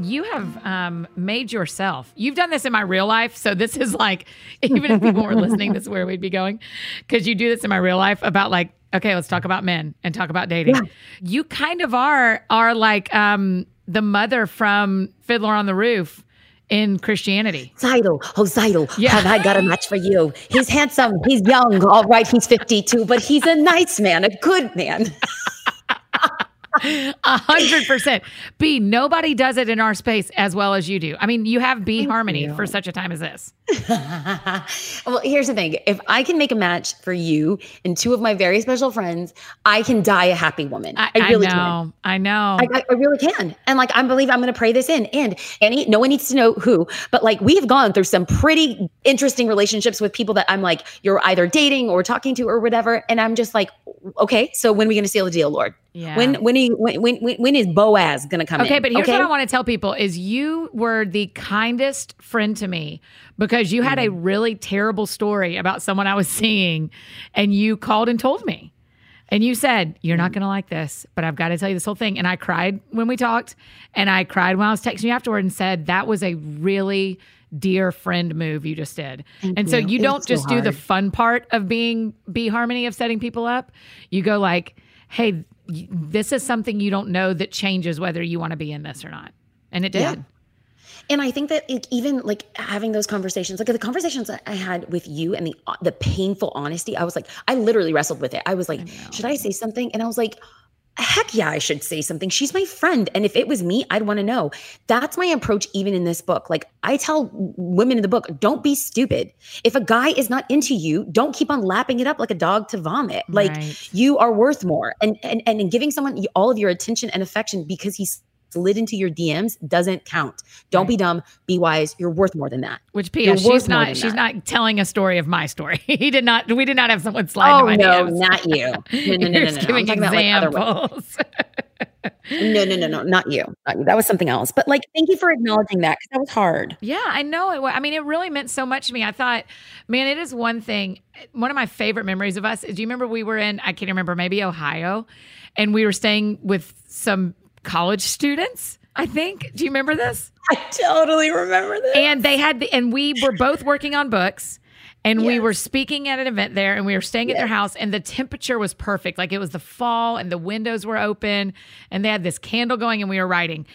You have um, made yourself. You've done this in my real life, so this is like, even if people were listening, this is where we'd be going, because you do this in my real life about like, okay, let's talk about men and talk about dating. Yeah. You kind of are are like um, the mother from Fiddler on the Roof in Christianity. Tzeitel, oh Tzeitel, yeah. have I got a match for you? He's handsome, he's young, all right, he's 52, but he's a nice man, a good man. A hundred percent. B, nobody does it in our space as well as you do. I mean, you have B Thank harmony you. for such a time as this. well, here's the thing. If I can make a match for you and two of my very special friends, I can die a happy woman. I, I really I know. Can. I know. I, I, really can. And like, I believe I'm going to pray this in. And Annie, no one needs to know who, but like, we have gone through some pretty interesting relationships with people that I'm like, you're either dating or talking to or whatever. And I'm just like, okay, so when are we going to seal the deal, Lord? Yeah. When when he, when, when when is Boaz going to come okay, in? but here's okay? what I want to tell people is you were the kindest friend to me because you had mm. a really terrible story about someone I was seeing and you called and told me. And you said, You're not mm. going to like this, but I've got to tell you this whole thing. And I cried when we talked, and I cried when I was texting you afterward and said, That was a really dear friend move you just did. Thank and you. so you it don't just so do the fun part of being B harmony of setting people up. You go like, Hey, this is something you don't know that changes whether you want to be in this or not. And it did. Yeah. And I think that even like having those conversations, like the conversations I had with you and the the painful honesty, I was like, I literally wrestled with it. I was like, I should I say something? And I was like, heck yeah, I should say something. She's my friend. And if it was me, I'd want to know. That's my approach, even in this book. Like I tell women in the book, don't be stupid. If a guy is not into you, don't keep on lapping it up like a dog to vomit. Like right. you are worth more. And, and, and giving someone all of your attention and affection because he's slid into your DMs doesn't count. Don't right. be dumb. Be wise. You're worth more than that. Which P.S. She's not. She's that. not telling a story of my story. he did not. We did not have someone slide. Oh my no, DMs. not you. No, no, no, no, no. Giving examples. no, no, no, no, not you. not you. That was something else. But like, thank you for acknowledging that because that was hard. Yeah, I know it. I mean, it really meant so much to me. I thought, man, it is one thing. One of my favorite memories of us. is. Do you remember we were in? I can't remember. Maybe Ohio, and we were staying with some college students I think. Do you remember this? I totally remember this. And they had the, and we were both working on books and yes. we were speaking at an event there and we were staying yes. at their house and the temperature was perfect. Like it was the fall and the windows were open and they had this candle going and we were writing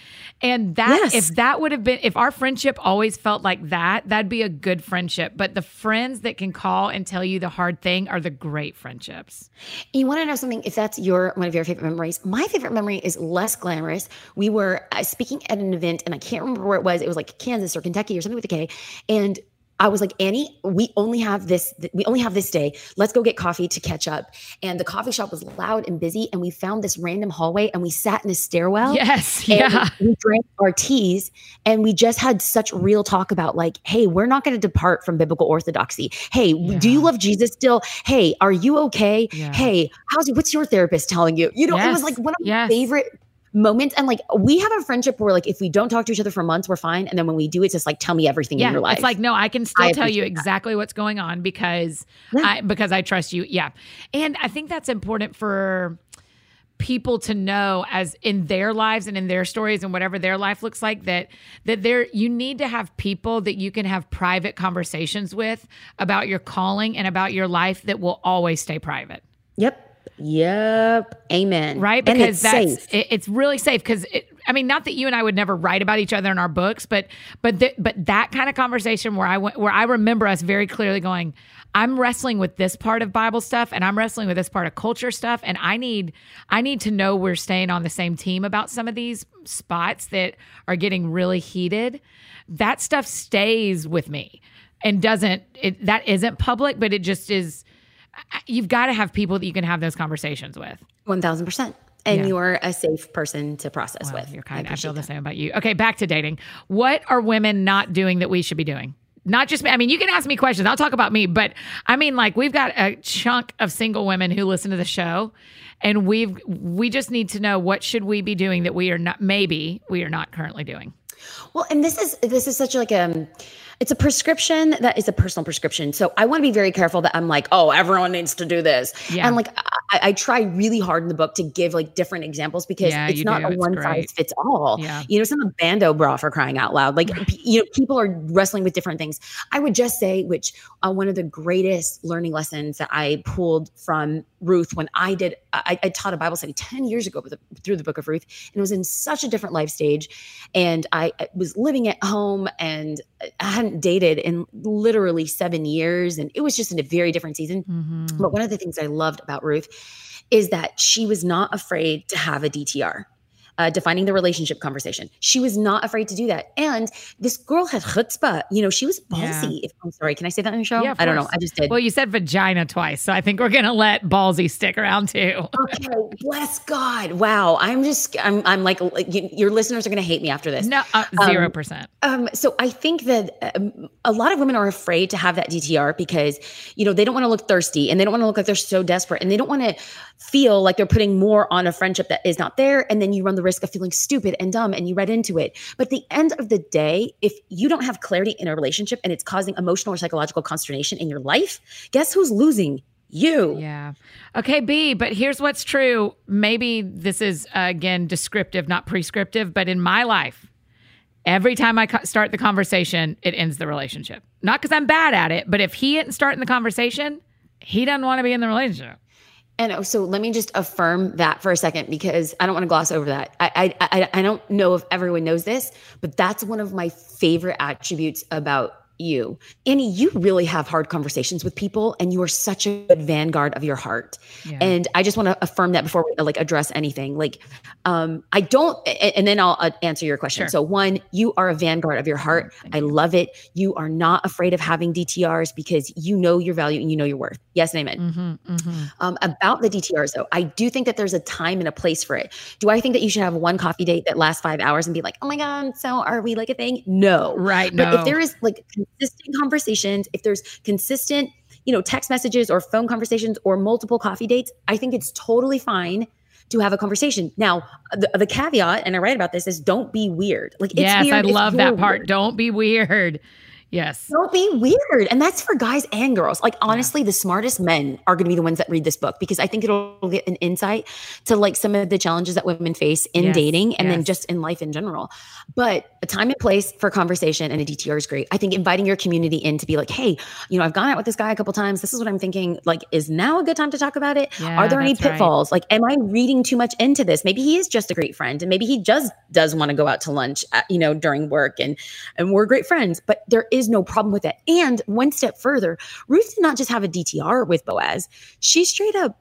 and that yes. if that would have been if our friendship always felt like that that'd be a good friendship. But the friends that can call and tell you the hard thing are the great friendships. You want to know something? If that's your one of your favorite memories my favorite memory is less glamorous. We were uh, speaking at an event and i can't remember where it was. It was like kansas or kentucky or something with a k. And I was like, Annie, we only have this, we only have this day. Let's go get coffee to catch up. And the coffee shop was loud and busy. And we found this random hallway and we sat in a stairwell. Yes. Yeah. We drank our teas and we just had such real talk about like, hey, we're not going to depart from biblical orthodoxy. Hey, yeah. do you love Jesus still? Hey, are you okay? Yeah. Hey, how's what's your therapist telling you? You know, yes. it was like one of my yes. favorite moments and like we have a friendship where like if we don't talk to each other for months, we're fine. And then when we do, it's just like tell me everything yeah, in your life. It's like, no, I can still I tell you appreciate that. exactly what's going on because Yeah. I because I trust you. Yeah. And I think that's important for people to know as in their lives and in their stories and whatever their life looks like that that there you need to have people that you can have private conversations with about your calling and about your life that will always stay private Yep. Yep. Amen. right? Because it's that's it, it's really safe. Because I mean, not that you and I would never write about each other in our books, but but th- but that kind of conversation where I went, where I remember us very clearly going, I'm wrestling with this part of Bible stuff, and I'm wrestling with this part of culture stuff, and I need I need to know we're staying on the same team about some of these spots that are getting really heated. That stuff stays with me and doesn't it that isn't public, but it just is. You've got to have people that you can have those conversations with. One thousand percent. And Yeah. you're a safe person to process Well, with. You're kind. Of I, appreciate feel the that. same about you. Okay, back to dating. What are women not doing that we should be doing? Not just me. I mean, you can ask me questions. I'll talk about me, but I mean, like we've got a chunk of single women who listen to the show, and we've we just need to know what should we be doing that we are not maybe we are not currently doing. Well, and this is this is such like um it's a prescription that is a personal prescription. So I want to be very careful that I'm like, oh, everyone needs to do this. Yeah. And like I, I try really hard in the book to give like different examples because Yeah, it's not do. a It's one great. size fits all. Yeah. You know, some of bandeau bra for crying out loud. Like you know, people are wrestling with different things. I would just say, which uh, one of the greatest learning lessons that I pulled from Ruth when I did, I, I taught a Bible study 10 years ago with the, through the book of Ruth, and it was in such a different life stage. And I, I was living at home and I hadn't dated in literally seven years. And it was just in a very different season. Mm-hmm. But one of the things I loved about Ruth is that she was not afraid to have a DTR. Uh, defining the relationship conversation. She was not afraid to do that. And this girl had chutzpah. You know, she was Yeah. ballsy. If, I'm sorry, can I say that on the show? Yeah, I don't know. I just did. Well, you said vagina twice, so I think we're gonna let ballsy stick around too. okay, bless God. Wow. I'm just, I'm, I'm like, you- your listeners are going to hate me after this. No, uh, zero percent. Um, so I think that um, a lot of women are afraid to have that DTR because you know they don't want to look thirsty and they don't want to look like they're so desperate and they don't want to feel like they're putting more on a friendship that is not there and then you run the risk of feeling stupid and dumb and you read into it. But at the end of the day, if you don't have clarity in a relationship and it's causing emotional or psychological consternation in your life, guess who's losing? You. Yeah. Okay, B, but here's what's true. Maybe this is, uh, again, descriptive, not prescriptive, but in my life, every time I co- start the conversation, it ends the relationship. Not because I'm bad at it, but if he isn't starting the conversation, he doesn't want to be in the relationship. And oh, so let me just affirm that for a second because I don't want to gloss over that. I, I I I don't know if everyone knows this, but that's one of my favorite attributes about you. Annie, you really have hard conversations with people and you are such a good vanguard of your heart. Yeah. And I just want to affirm that before we like address anything. Like um I don't and then I'll uh, answer your question. Sure. So one, you are a vanguard of your heart. Thank I love it. You are not afraid of having DTRs because you know your value and you know your worth. Yes and amen. Mm-hmm, mm-hmm. Um, about the DTRs, though, I do think that there's a time and a place for it. Do I think that you should have one coffee date that lasts five hours and be like, oh my God, so are we like a thing? No. Right. But No. if there is like consistent conversations, if there's consistent, you know, text messages or phone conversations or multiple coffee dates, I think it's totally fine to have a conversation. Now, the, the caveat, and I write about this, is don't be weird. Like, it's yes, weird I love that part. weird. Don't be weird. Yes. Don't be weird. And that's for guys and girls. Like, honestly, the smartest men are going to be the ones that read this book because I think it'll get an insight to like some of the challenges that women face in Yes, dating and then just in life in general. But a time and place for conversation and a DTR is great. I think inviting your community in to be like, hey, you know, I've gone out with this guy a couple times. This is what I'm thinking. Like, is now a good time to talk about it? Yeah, are there any that's right. pitfalls? Like, am I reading too much into this? Maybe he is just a great friend and maybe he just does want to go out to lunch, at, you know, during work and and we're great friends, but there is no problem with it. And one step further, Ruth did not just have a DTR with Boaz. She straight up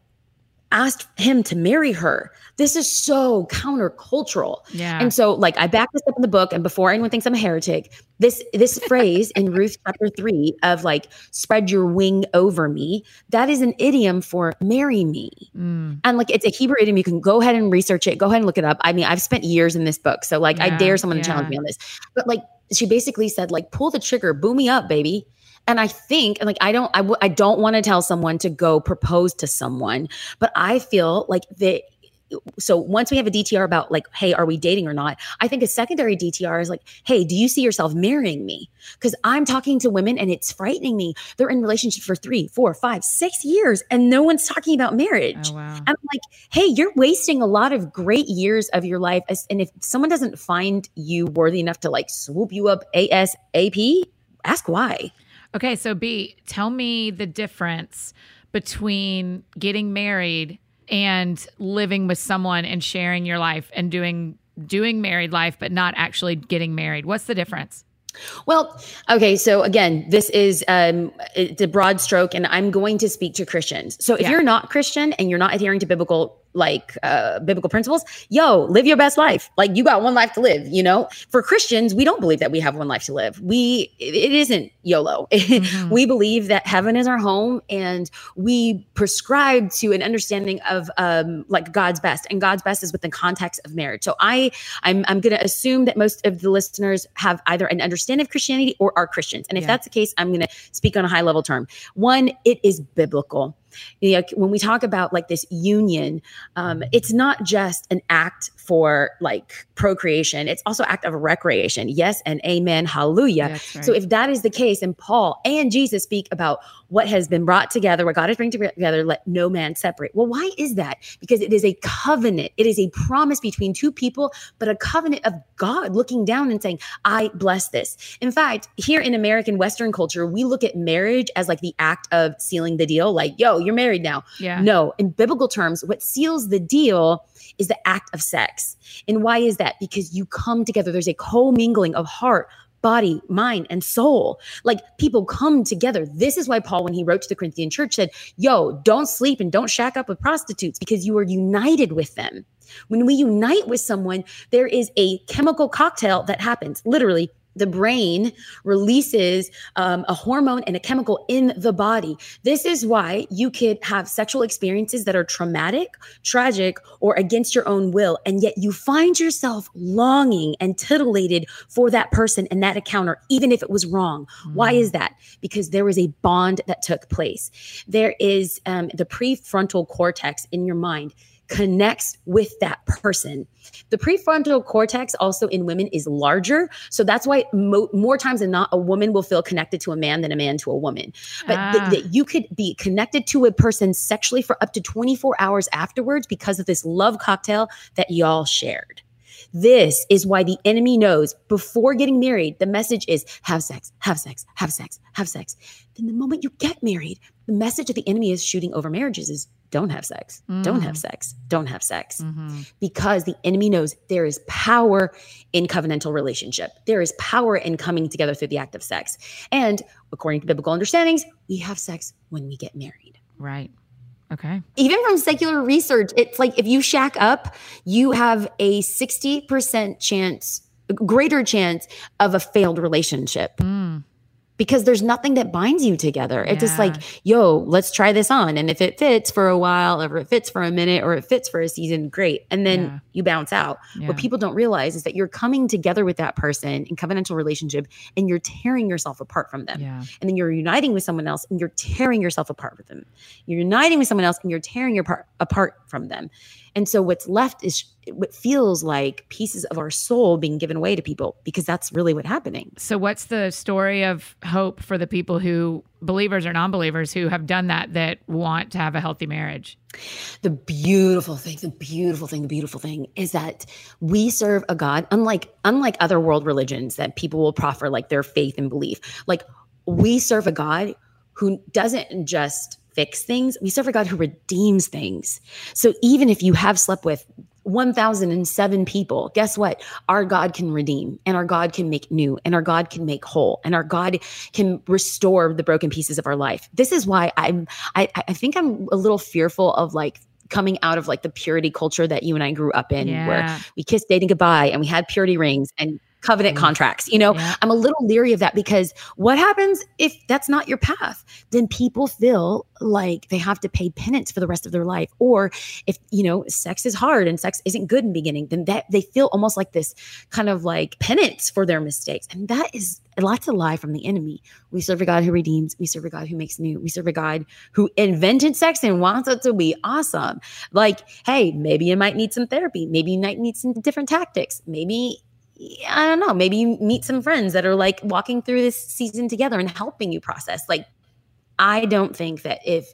asked him to marry her. This is so countercultural. Yeah. And so like I back this up in the book and before anyone thinks I'm a heretic, this this phrase in Ruth chapter 3 of like spread your wing over me, that is an idiom for marry me. Mm. And like it's a Hebrew idiom. You can go ahead and research it. Go ahead and look it up. I mean, I've spent years in this book. So like I dare someone to challenge me on this. But like she basically said, like, pull the trigger, boom me up, baby. And I think, and like, I don't, I w- I don't want to tell someone to go propose to someone, but I feel like that so once we have a DTR about like, hey, are we dating or not? I think a secondary DTR is like, hey, do you see yourself marrying me? Because I'm talking to women and it's frightening me. They're in relationships for three, four, five, six years, and no one's talking about marriage. Oh, wow. I'm like, hey, you're wasting a lot of great years of your life. As- And if someone doesn't find you worthy enough to like swoop you up ASAP, ask why. Okay, so B, tell me the difference between getting married and living with someone and sharing your life and doing doing married life but not actually getting married. What's the difference? Well, okay. So again, this is um, it's a broad stroke, and I'm going to speak to Christians. So if Yeah. you're not Christian and you're not adhering to biblical like uh, biblical principles, yo, live your best life. Like you got one life to live. You know, for Christians, we don't believe that we have one life to live. We it isn't YOLO. Mhm. we believe that heaven is our home, and we prescribe to an understanding of um, like God's best, and God's best is within context of marriage. So I I'm I'm going to assume that most of the listeners have either an understanding of Christianity or are Christians. And if Yeah. that's the case, I'm going to speak on a high level term. One, it is biblical. You know, when we talk about like this union, um, it's not just an act for like procreation; it's also act of recreation. Yes, and amen, hallelujah. Right. So if that is the case, and Paul and Jesus speak about what has been brought together, what God has bring together, let no man separate. Well, why is that? Because it is a covenant. It is a promise between two people, but a covenant of God looking down and saying, I bless this. In fact, here in American Western culture, we look at marriage as like the act of sealing the deal, like, yo, you're married now. yeah. No, in biblical terms, what seals the deal is the act of sex. And why is that? Because you come together, there's a commingling of heart, body, mind, and soul. Like people come together. This is why Paul, when he wrote to the Corinthian church, said, Yo, don't sleep and don't shack up with prostitutes because you are united with them. When we unite with someone, there is a chemical cocktail that happens. Literally, the brain releases um, a hormone and a chemical in the body. This is why you could have sexual experiences that are traumatic, tragic, or against your own will. And yet you find yourself longing and titillated for that person and that encounter, even if it was wrong. Why is that? Because there was a bond that took place. There is um, the prefrontal cortex in your mind connects with that person. The prefrontal cortex also in women is larger. So that's why mo- more times than not, a woman will feel connected to a man than a man to a woman. But Ah. that you could be connected to a person sexually for up to 24 hours afterwards because of this love cocktail that y'all shared. This is why the enemy knows before getting married, the message is have sex, have sex, have sex, have sex. Then the moment you get married, the message that the enemy is shooting over marriages is don't have sex, don't have sex, don't have sex Mhm. because the enemy knows there is power in covenantal relationship. There is power in coming together through the act of sex. And according to biblical understandings, we have sex when we get married. Right. Okay. Even from secular research, it's like if you shack up, you have a 60% chance, greater chance of a failed relationship Mm. Because there's nothing that binds you together. It's just like, yo, let's try this on. And if it fits for a while, or it fits for a minute, or it fits for a season, great. And then Yeah. you bounce out. Yeah. What people don't realize is that you're coming together with that person in covenantal relationship and you're tearing yourself apart from them. yeah. And then you're uniting with someone else and you're tearing yourself apart with them. You're uniting with someone else and you're tearing your part apart from them. And so what's left is what feels like pieces of our soul being given away to people because that's really what's happening. So, what's the story of hope for the people who, believers or non believers, who have done that, that want to have a healthy marriage? The beautiful thing, the beautiful thing, the beautiful thing is that we serve a God, unlike unlike other world religions that people will proffer like their faith and belief. Like we serve a God who doesn't just fix things, we serve a God who redeems things. So even if you have slept with 1007 people, guess what? Our God can redeem and our God can make new and our God can make whole and our God can restore the broken pieces of our life. This is why I'm I I think I'm a little fearful of like coming out of like the purity culture that you and I grew up in where we kissed dating goodbye and we had purity rings and covenant mm. contracts. You know, Yeah. I'm a little leery of that because what happens if that's not your path? Then people feel like they have to pay penance for the rest of their life. Or if, you know, sex is hard and sex isn't good in the beginning, then that they feel almost like this kind of like penance for their mistakes. And that is lots of lie from the enemy. We serve a God who redeems. We serve a God who makes new. We serve a God who invented sex and wants it to be awesome. Like, hey, maybe you might need some therapy. Maybe you might need some different tactics. Maybe I don't know. Maybe you meet some friends that are like walking through this season together and helping you process. Like, I don't think that if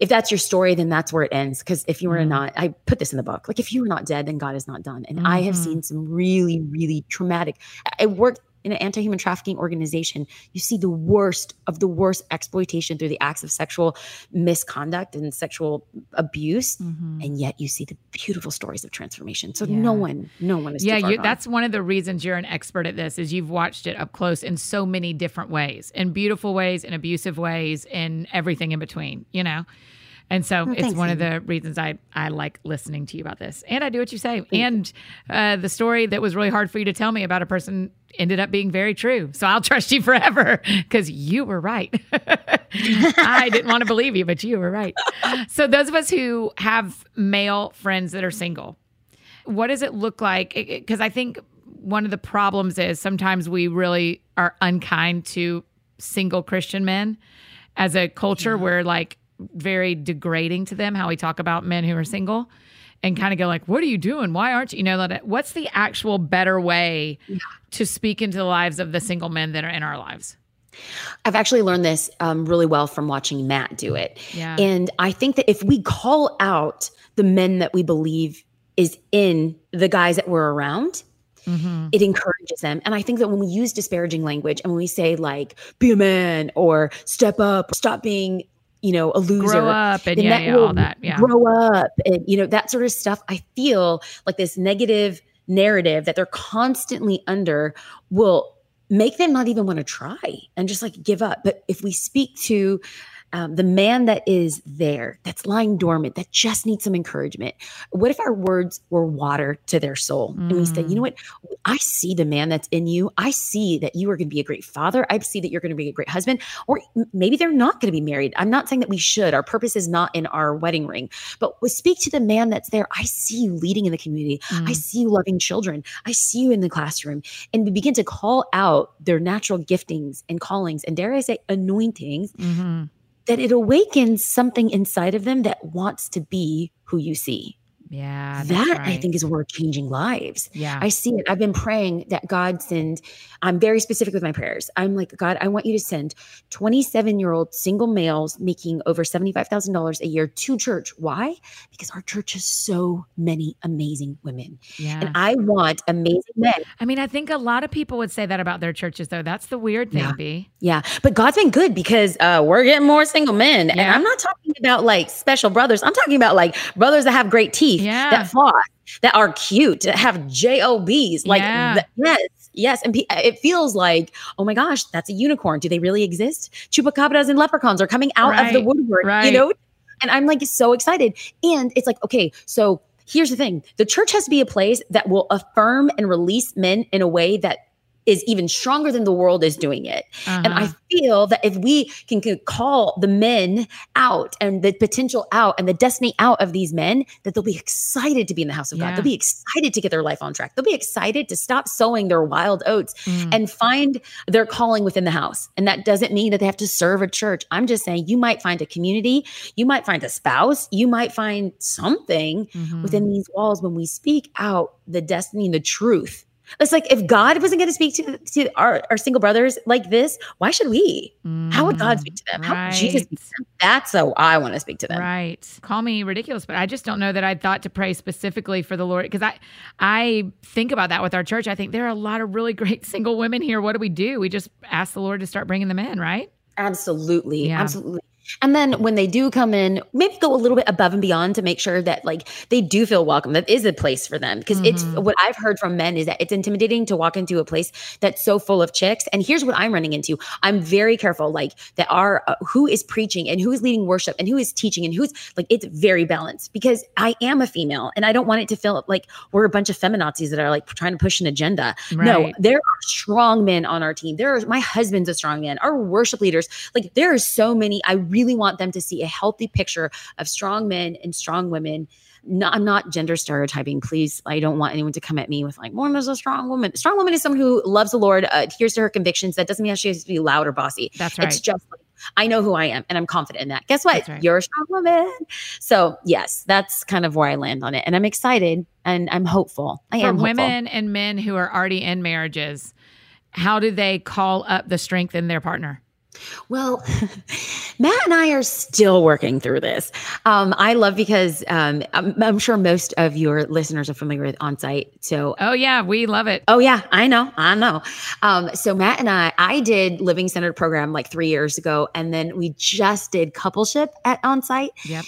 if that's your story, then that's where it ends. Because if you were Mhm. not, I put this in the book. Like, if you were not dead, then God is not done. And I have Mhm. seen some really, really traumatic. I worked in an anti-human trafficking organization. You see the worst of the worst exploitation through the acts of sexual misconduct and sexual abuse. Mhm. And yet you see the beautiful stories of transformation. So Yeah. no one, no one is Yeah, far you, gone. that's one of the reasons you're an expert at this is you've watched it up close in so many different ways, in beautiful ways, in abusive ways, in everything in between, you know. And so Well, it's thanks, one of the reasons I I like listening to you about this. And I do what you say. and uh, the story that was really hard for you to tell me about a person ended up being very true. So I'll trust you forever because you were right. I didn't want to believe you, but you were right. So those of us who have male friends that are single, what does it look like? Because I think one of the problems is sometimes we really are unkind to single Christian men as a culture. We're like very degrading to them how we talk about men who are single and kind of go like what are you doing why aren't you you know that what's the actual better way to speak into the lives of the single men that are in our lives I've actually learned this um, really well from watching Matt do it. yeah And I think that if we call out the men that we believe is in the guys that we're around, Mhm. it encourages them. And I think that when we use disparaging language and when we say like be a man or step up, stop being, you know, a loser. grow up and then yeah, that yeah all that yeah Grow up and you know, that sort of stuff. I feel like this negative narrative that they're constantly under will make them not even want to try and just like give up. But if we speak to um, the man that is there, that's lying dormant, that just needs some encouragement. What if our words were water to their soul? And we say, you know what? I see the man that's in you. I see that you are going to be a great father. I see that you're going to be a great husband. Or maybe they're not going to be married. I'm not saying that we should. Our purpose is not in our wedding ring, but we speak to the man that's there. I see you leading in the community. I Mm. see you loving children. I see you in the classroom. And we begin to call out their natural giftings and callings, and dare I say, anointings, Mhm. That it awakens something inside of them that wants to be who you see. Yeah that I think is where we're changing lives. yeah I see it. I've been praying that God send. I'm very specific with my prayers. I'm like, God, I want you to send 27 year old single males making over $75,000 a year to church. Why? Because our church has so many amazing women. yeah And I want amazing men. I mean, I think a lot of people would say that about their churches, though. That's the weird thing, Yeah. B. Yeah. But God's been good because uh, we're getting more single men. And I'm not talking about like special brothers. I'm talking about like brothers that have great teeth, Yeah. that floss, that are cute, that have JOBs. Like, Yeah. yes. Yes, and it feels like, oh my gosh, that's a unicorn. Do they really exist? Chupacabras and leprechauns are coming out of the woodwork, right. you know? And I'm like so excited. And it's like, okay, so here's the thing the church has to be a place that will affirm and release men in a way that is even stronger than the world is doing it. And I Uh-huh. feel that if we can, can call the men out and the potential out and the destiny out of these men, that they'll be excited to be in the house of Yeah. God. They'll be excited to get their life on track. They'll be excited to stop sowing their wild oats Mm. and find their calling within the house. And that doesn't mean that they have to serve a church. I'm just saying you might find a community, you might find a spouse, you might find something Mhm. within these walls when we speak out the destiny and the truth. It's like if God wasn't going to speak to, to our, our single brothers like this, why should we? How would God Mm. speak to them? How would Jesus speak to them? That's how I want to speak to them. Right. Call me ridiculous, but I just don't know that I thought to pray specifically for the Lord because I I think about that with our church. I think there are a lot of really great single women here. What do we do? We just ask the Lord to start bringing them in, right? Absolutely. Yeah. Absolutely. And then when they do come in, maybe go a little bit above and beyond to make sure that like they do feel welcome. That is a place for them. Because it's Mhm. what I've heard from men is that it's intimidating to walk into a place that's so full of chicks. And here's what I'm running into. I'm very careful, like that are uh, who is preaching and who is leading worship and who is teaching and who's like it's very balanced because I am a female and I don't want it to feel like we're a bunch of feminazis that are like trying to push an agenda. No, there are strong men on our team. There are my husband's a strong man. Our worship leaders, like there are so many. I really want them to see a healthy picture of strong men and strong women. No, I'm not gender stereotyping. Please, I don't want anyone to come at me with like, "One is a strong woman." A strong woman is someone who loves the Lord, uh, adheres to her convictions. That doesn't mean she has to be loud or bossy. That's right. It's just like, I know who I am, and I'm confident in that. Guess what? Right. You're a strong woman. So yes, that's kind of where I land on it, and I'm excited and I'm hopeful. I For am hopeful. women and men who are already in marriages, how do they call up the strength in their partner? Well, Matt and I are still working through this. Um, I love because um, I'm, I'm sure most of your listeners are familiar with Onsite. So, Oh yeah, we love it. oh yeah, I know, I know. Um, so Matt and I, I did Living Centered program like three years ago, and then we just did coupleship at Onsite. Yep.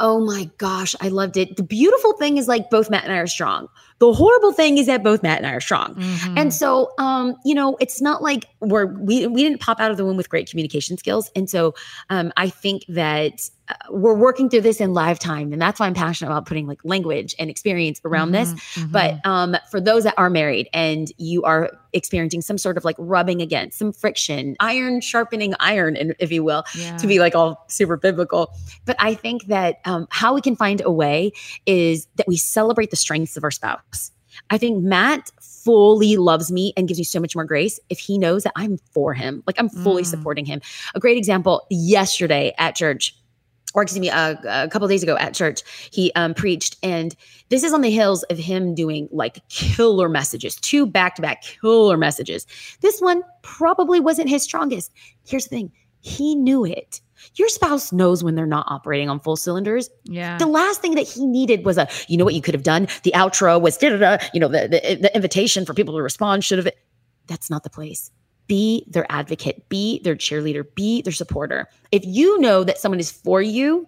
Oh my gosh, I loved it. The beautiful thing is like both Matt and I are strong. The horrible thing is that both Matt and I are strong. Mhm. And so, um, you know, it's not like we're we we didn't pop out of the womb with great communication skills, and so um, I think that uh, we're working through this in live time, and that's why I'm passionate about putting like language and experience around this. Mhm, mhm. But um, for those that are married and you are experiencing some sort of like rubbing against some friction, iron sharpening iron, and if you will, yeah. to be like all super biblical. But I think that um, how we can find a way is that we celebrate the strengths of our spouse. I think Matt fully loves me and gives me so much more grace if he knows that I'm for him. Like I'm fully Mm. supporting him. A great example yesterday at church. Or excuse me, uh, a couple days ago at church, he um, preached, and this is on the heels of him doing like killer messages, two back-to-back killer messages. This one probably wasn't his strongest. Here's the thing: he knew it. Your spouse knows when they're not operating on full cylinders. yeah. The last thing that he needed was a, you know what you could have done? The outro was da da da, you know, the, the, the invitation for people to respond should have. That's not the place. Be their advocate, be their cheerleader, be their supporter. If you know that someone is for you,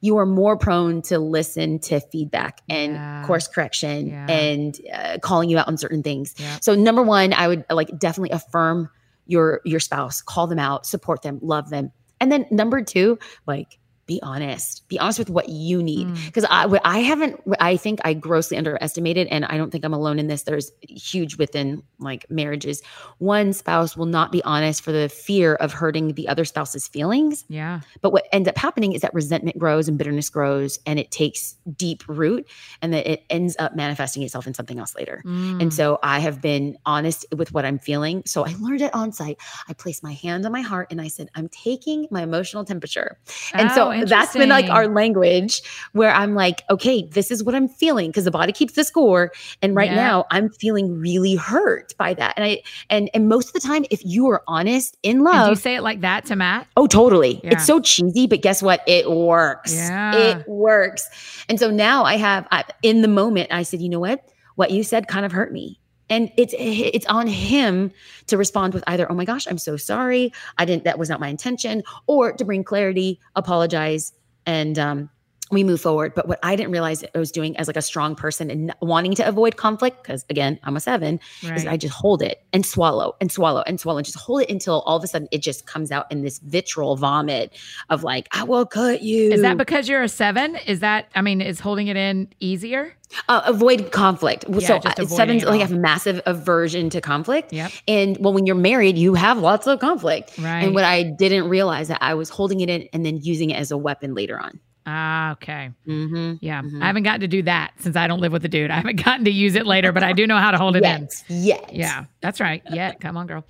you are more prone to listen to feedback and Yeah. course correction Yeah. and uh, calling you out on certain things. Yeah. So number one, I would like definitely affirm your your spouse, call them out, support them, love them. And then number two, like be honest. Be honest with what you need. Mm. Because I what I haven't I think I grossly underestimated, and I don't think I'm alone in this. There's huge within like marriages. One spouse will not be honest for the fear of hurting the other spouse's feelings. Yeah. But what ends up happening is that resentment grows and bitterness grows and it takes deep root and that it ends up manifesting itself in something else later. Mm. And so I have been honest with what I'm feeling. So I learned it Onsite. I placed my hand on my heart and I said, I'm taking my emotional temperature. And so Oh, that's been like our language where I'm like, okay, this is what I'm feeling because the body keeps the score. And right Yeah. now I'm feeling really hurt by that. And I and and most of the time, if you are honest in And do you love, say it like that to Matt? Oh, totally. Yeah. It's so cheesy, but guess what? It works. Yeah. It works. And so now I have I, in the moment I said, "You know what? What you said kind of hurt me." And it's it's on him to respond with either, "Oh my gosh, I'm so sorry. I didn't that was not my intention," or to bring clarity, apologize, and um we move forward. But what I didn't realize I was doing as like a strong person and wanting to avoid conflict, because again, I'm a seven, is I just hold it and swallow and swallow and swallow and just hold it until all of a sudden it just comes out in this vitriol vomit of like, I will cut you. Is that because you're a seven? Is that I mean, is holding it in easier? uh, avoid conflict? Yeah, so uh, sevens like have massive aversion to conflict. Yep. And well, when you're married, you have lots of conflict. Right. And what I didn't realize that I was holding it in and then using it as a weapon later on. Ah, okay. Mm-hmm. Yeah. Mhm. I haven't gotten to do that since I don't live with the dude. I haven't gotten to use it later, but I do know how to hold it in. Yet, yet. Yeah, that's right. Yeah, come on, girl.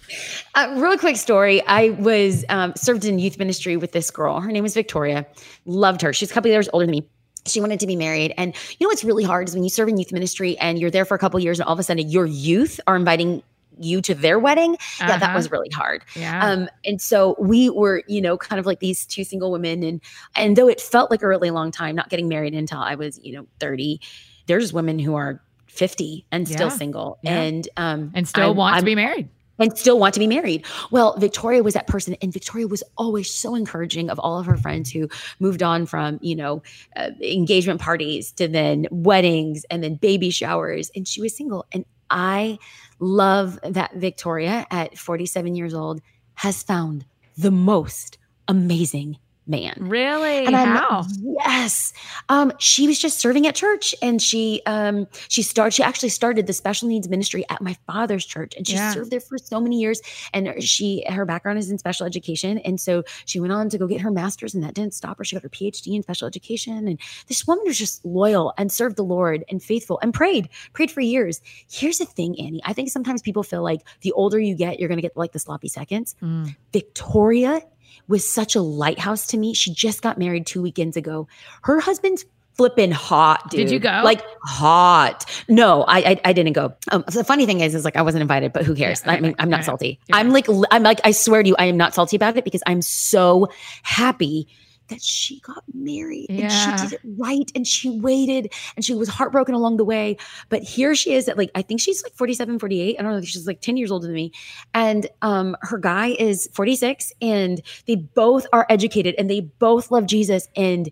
Uh, real quick story. I was um, served in youth ministry with this girl. Her name was Victoria. Loved her. She's a couple years older than me. She wanted to be married. And you know what's really hard is when you serve in youth ministry and you're there for a couple years and all of a sudden your youth are inviting you to their wedding. Yeah, that Uh-huh. was really hard. Yeah. Um, and so we were, you know, kind of like these two single women. And and though it felt like a really long time, not getting married until I was, you know, 30, there's women who are 50 and still Yeah. single. Yeah. And um and still I'm- want I'm- to be married. and still want to be married. Well, Victoria was that person, and Victoria was always so encouraging of all of her friends who moved on from, you know, uh, engagement parties to then weddings and then baby showers, and she was single. And I love that Victoria at 47 years old has found the most amazing man. Really? And I'm How? yes. Um, she was just serving at church and she um she started she actually started the special needs ministry at my father's church and she Yeah. served there for so many years and she her background is in special education and so she went on to go get her master's and that didn't stop her. She got her PhD in special education and this woman was just loyal and served the Lord and faithful and prayed, prayed for years. Here's the thing, Annie. I think sometimes people feel like the older you get, you're gonna get like the sloppy seconds. Mm. Victoria was such a lighthouse to me. She just got married two weekends ago. Her husband's flipping hot, dude. Did you go? Like hot. No, I I, I didn't go. Um, the funny thing is, is like I wasn't invited, but who cares? Yeah, I mean, right, I'm not right. salty. Yeah. I'm like, I'm like, I swear to you, I am not salty about it because I'm so happy that she got married and she did it right and she waited and she was heartbroken along the way. But here she is at like i think she's like 47 48 i don't know she's like 10 years older than me. And um her guy is 46 and they both are educated and they both love jesus and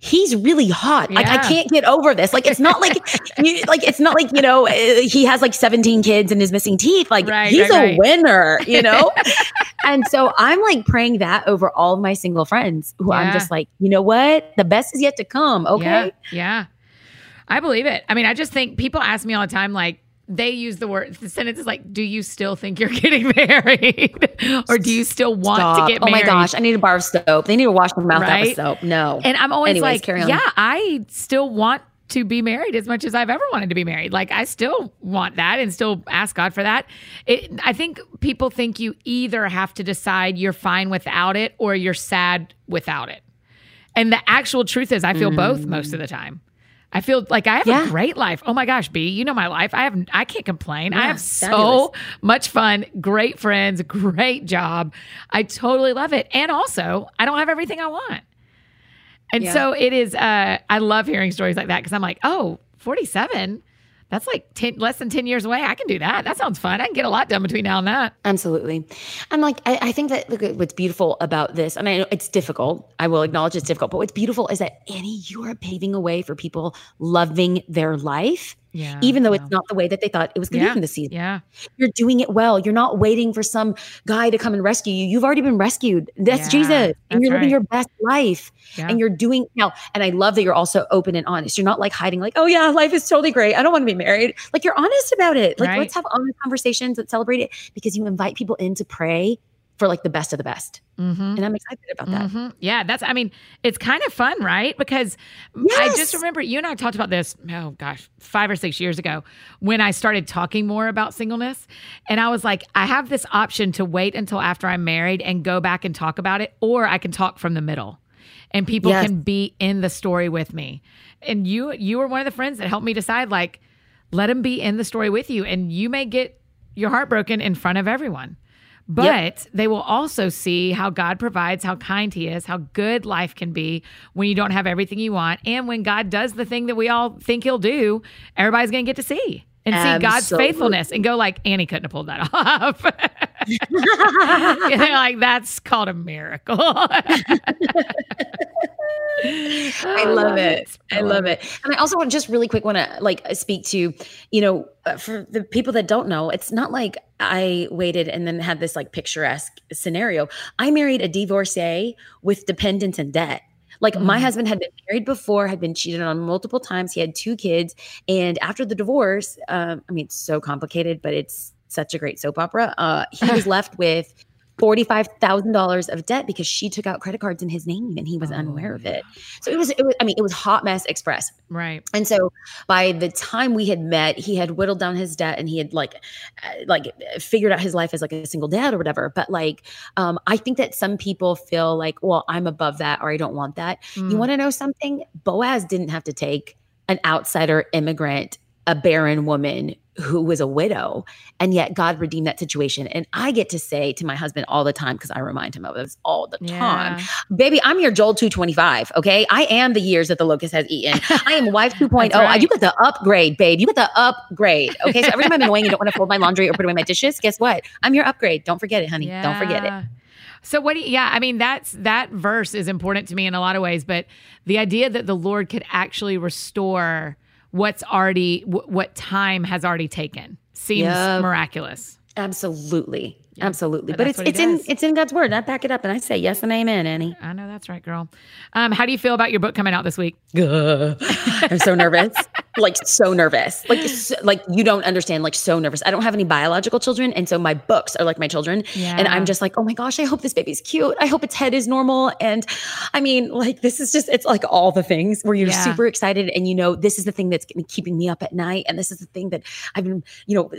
he's really hot. Like i can't get over this. Like it's not like you like it's not like you know uh, he has like 17 kids and is missing teeth. Like Right, he's right, a right. winner you know? And so i'm like praying that over all of my single friends who i'm just like you know what? The best is yet to come. Okay? Yeah, yeah. I believe it. I mean, I just think people ask me all the time, like, they use the word, the sentence is like, do you still think you're getting married? or do you still want Stop. to get married oh my gosh i need a bar of soap they need to wash their mouth out with soap no And I'm always Anyways, like, yeah, I still want to be married as much as I've ever wanted to be married. Like I still want that and still ask God for that. It, I think people think you either have to decide you're fine without it or you're sad without it. And the actual truth is I feel both most of the time. I feel like I have Yeah. a great life. Oh my gosh, B, you know my life. I have I can't complain. I Yeah, have so fabulous. much fun, great friends, great job. I totally love it. And also, I don't have everything I want. And Yeah. so it is uh I love hearing stories like that because I'm like, "Oh, 47? That's like 10 less than 10 years away. I can do that. That sounds fun. I can get a lot done between now and that." Absolutely. And like, I, I think that look at what's beautiful about this, and I know it's difficult. I will acknowledge it's difficult, but what's beautiful is that Annie, you are paving a way for people loving their life, Yeah. even though it's not the way that they thought it was going to Yeah. be from the season. Yeah. You're doing it well. You're not waiting for some guy to come and rescue you. You've already been rescued. That's Yeah, Jesus. And that's you're living right. your best life. Yeah. And you're doing now. And I love that you're also open and honest. You're not like hiding, like, oh yeah, life is totally great. I don't want to be married. Like you're honest about it. Like Right. let's have honest conversations. Let's celebrate it because you invite people in to pray for like the best of the best. Mhm. And I'm excited about that. Mhm. Yeah, that's. I mean, it's kind of fun, right? Because I just remember you and I talked about this. Oh gosh, five or six years ago, when I started talking more about singleness, and I was like, I have this option to wait until after I'm married and go back and talk about it, or I can talk from the middle, and people Yes. can be in the story with me. And you, you were one of the friends that helped me decide, like, let them be in the story with you, and you may get your heart broken in front of everyone. But they will also see how God provides, how kind He is, how good life can be when you don't have everything you want. And when God does the thing that we all think He'll do, everybody's going to get to see and see God's faithfulness and go, like, Annie couldn't have pulled that off. They're like, that's called a miracle. I love it. I love it. And I also want just really quick want to like speak to, you know, uh, for the people that don't know, it's not like I waited and then had this like picturesque scenario. I married a divorcee with dependents and debt. Like my Mm. husband had been married before, had been cheated on multiple times. He had two kids, and after the divorce, um, I mean, it's so complicated, but it's such a great soap opera. Uh, he was left with forty-five thousand dollars of debt because she took out credit cards in his name, and he was unaware of it. So it was, it was, I mean, it was hot mess express. right. And so by the time we had met, he had whittled down his debt and he had like, uh, like figured out his life as like a single dad or whatever. But like, um, I think that some people feel like, well, I'm above that or I don't want that. Mm. You want to know something? Boaz didn't have to take an outsider immigrant a barren woman who was a widow and yet god redeemed that situation. And i get to say to my husband all the time because i remind him of this all the time Yeah. baby i'm your joel 225 okay? I am the years that the locust has eaten. I am wife 2.0 That's oh. right. you got the upgrade babe. You got the upgrade okay? So every time i'm annoying and don't want to fold my laundry or put away my dishes guess what? I'm your upgrade. Don't forget it honey. Don't forget it. So what do you, yeah, I mean that's that verse is important to me in a lot of ways, but the idea that the Lord could actually restore what's already wh- what time has already taken seems Yep. miraculous. Absolutely. Absolutely. But But, it's it's in it's in God's word. And I back it up and I say yes and amen, Annie. I know that's right, girl. Um, how do you feel about your book coming out this week? I'm so nervous. like so nervous. Like so, like you don't understand. Like so nervous. I don't have any biological children, and so my books are like my children. Yeah. And I'm just like, oh my gosh, I hope this baby's cute. I hope its head is normal. And I mean, like this is just it's like all the things where you're Yeah. super excited, and you know this is the thing that's keeping me up at night, and this is the thing that I've been you know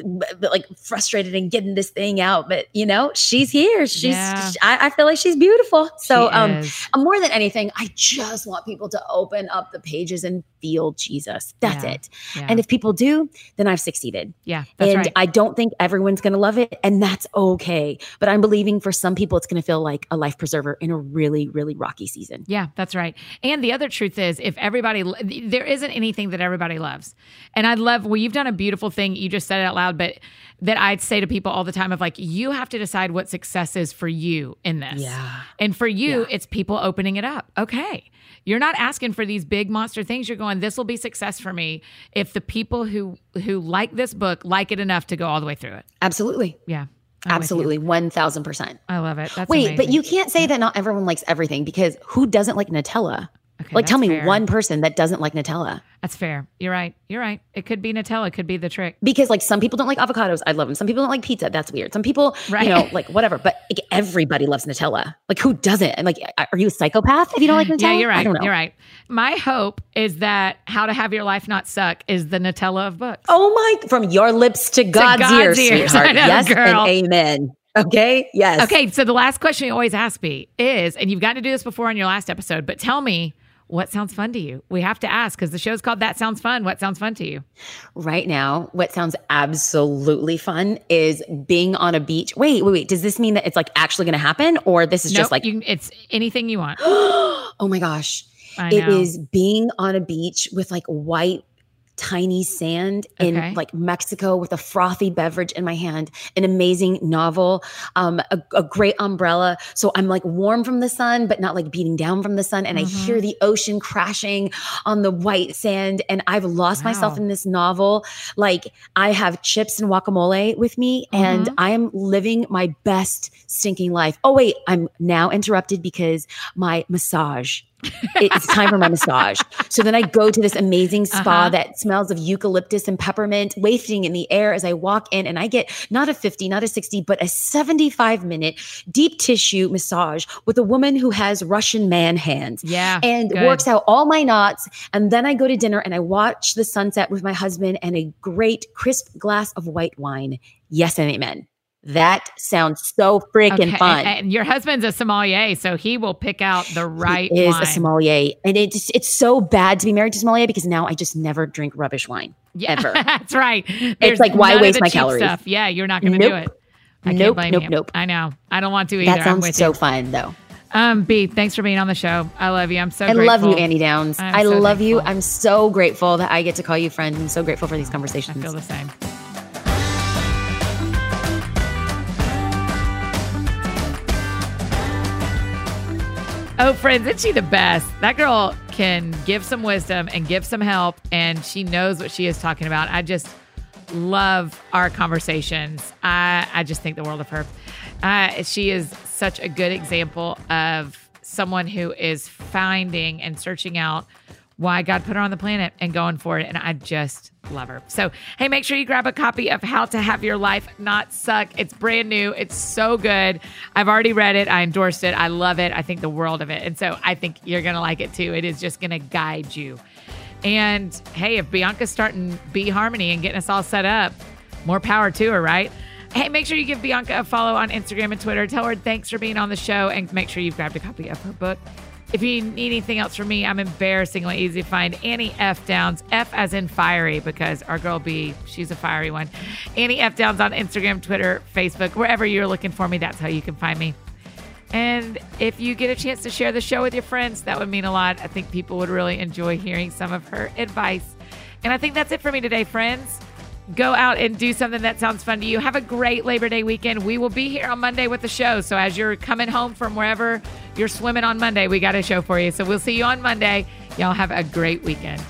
like frustrated in getting this thing out. But you know, she's here. She's Yeah. I, I feel like she's beautiful. So She um. More than anything, I just want people to open up the pages and feel Jesus. That's Yeah. it. yeah. And if people do, then I've succeeded. yeah, that's and right. I don't think everyone's going to love it, and that's okay. But I'm believing for some people, it's going to feel like a life preserver in a really, really rocky season. Yeah, that's right. And the other truth is, if everybody, there isn't anything that everybody loves. And I love, well, you've done a beautiful thing. You just said it out loud, but that I'd say to people all the time of like, you have to decide what success is for you in this. Yeah. And for you, Yeah. it's people opening it up. Okay. You're not asking for these big monster things. You're going, this will be success for me if the people who who like this book like it enough to go all the way through it. Absolutely. Yeah. I'm. Absolutely. 1000%. I love it. That's Wait, but you can't say that not everyone likes everything because who doesn't like Nutella? Okay, like, tell me fair. one person that doesn't like Nutella. That's fair. You're right. You're right. It could be Nutella. It could be the trick. because like some people don't like avocados. I love them. Some people don't like pizza. That's weird. Some people, Right. you know, like whatever. But like, everybody loves Nutella. Like who doesn't? And like, are you a psychopath if you don't like Nutella? Yeah, you're I right. don't know. You're right. My hope is that How to Have Your Life Not Suck is the Nutella of books. Oh my! From your lips to God's, God's ears, ears. sweetheart. Know, yes girl. and amen. Okay. Yes. Okay, so the last question you always ask me is, and you've gotten to do this before on your last episode, but tell me what sounds fun to you. We have to ask because the show's called That Sounds Fun. What sounds fun to you? Right now, what sounds absolutely fun is being on a beach. Wait, wait, wait. Does this mean that it's like actually going to happen, or this is Nope, just like? you, it's anything you want. oh my gosh! It is being on a beach with like white tiny sand in Okay. like Mexico with a frothy beverage in my hand, an amazing novel, um, a, a great umbrella. So I'm like warm from the sun, but not like beating down from the sun. And I Mhm. hear the ocean crashing on the white sand. And I've lost myself in this novel. Like I have chips and guacamole with me, and Mhm. I am living my best stinking life. Oh, wait, I'm now interrupted because my massage. It's time for my massage. So then I go to this amazing spa Uh-huh. that smells of eucalyptus and peppermint wafting in the air as I walk in, and I get not a 50, not a 60, but a 75 minute deep tissue massage with a woman who has Russian man hands yeah. and good. works out all my knots. And then I go to dinner and I watch the sunset with my husband and a great crisp glass of white wine. Yes and amen. That sounds so freaking Okay, fun. And, and your husband's a sommelier, so he will pick out the right He is wine. a sommelier, and it's it's so bad to be married to sommelier because now I just never drink rubbish wine. yeah, ever. That's right. There's like, why waste the my calories? Stuff. Yeah, you're not going to do it. I can't Nope, blame nope, you. nope. I know. I don't want to either. That sounds so you. fun, though. Um, B, thanks for being on the show. I love you. I'm so I grateful. love you, Annie Downs. I'm I so love you. I'm so grateful that I get to call you friend. I'm so grateful for these conversations. I feel the same. Oh, friends, isn't she the best? That girl can give some wisdom and give some help, and she knows what she is talking about. I just love our conversations. I, I just think the world of her. Uh, she is such a good example of someone who is finding and searching out why God put her on the planet and going for it. And I just love her. So, hey, make sure you grab a copy of How to Have Your Life Not Suck. It's brand new, it's so good. I've already read it, I endorsed it, I love it, I think the world of it. And so I think you're going to like it too. It is just going to guide you. And hey, if Bianca's starting Be Harmony and getting us all set up, more power to her, right? Hey, make sure you give Bianca a follow on Instagram and Twitter. Tell her thanks for being on the show and make sure you've grabbed a copy of her book, If you need anything else from me, I'm embarrassingly easy to find. Annie F Downs, F as in fiery, because our girl B, she's a fiery one. Annie F Downs on Instagram, Twitter, Facebook, wherever you're looking for me, that's how you can find me. And if you get a chance to share the show with your friends, that would mean a lot. I think people would really enjoy hearing some of her advice. And I think that's it for me today, friends go out and do something that sounds fun to you. Have a great Labor Day weekend. We will be here on Monday with the show. So as you're coming home from wherever you're swimming on Monday, we got a show for you. So we'll see you on Monday. Y'all have a great weekend.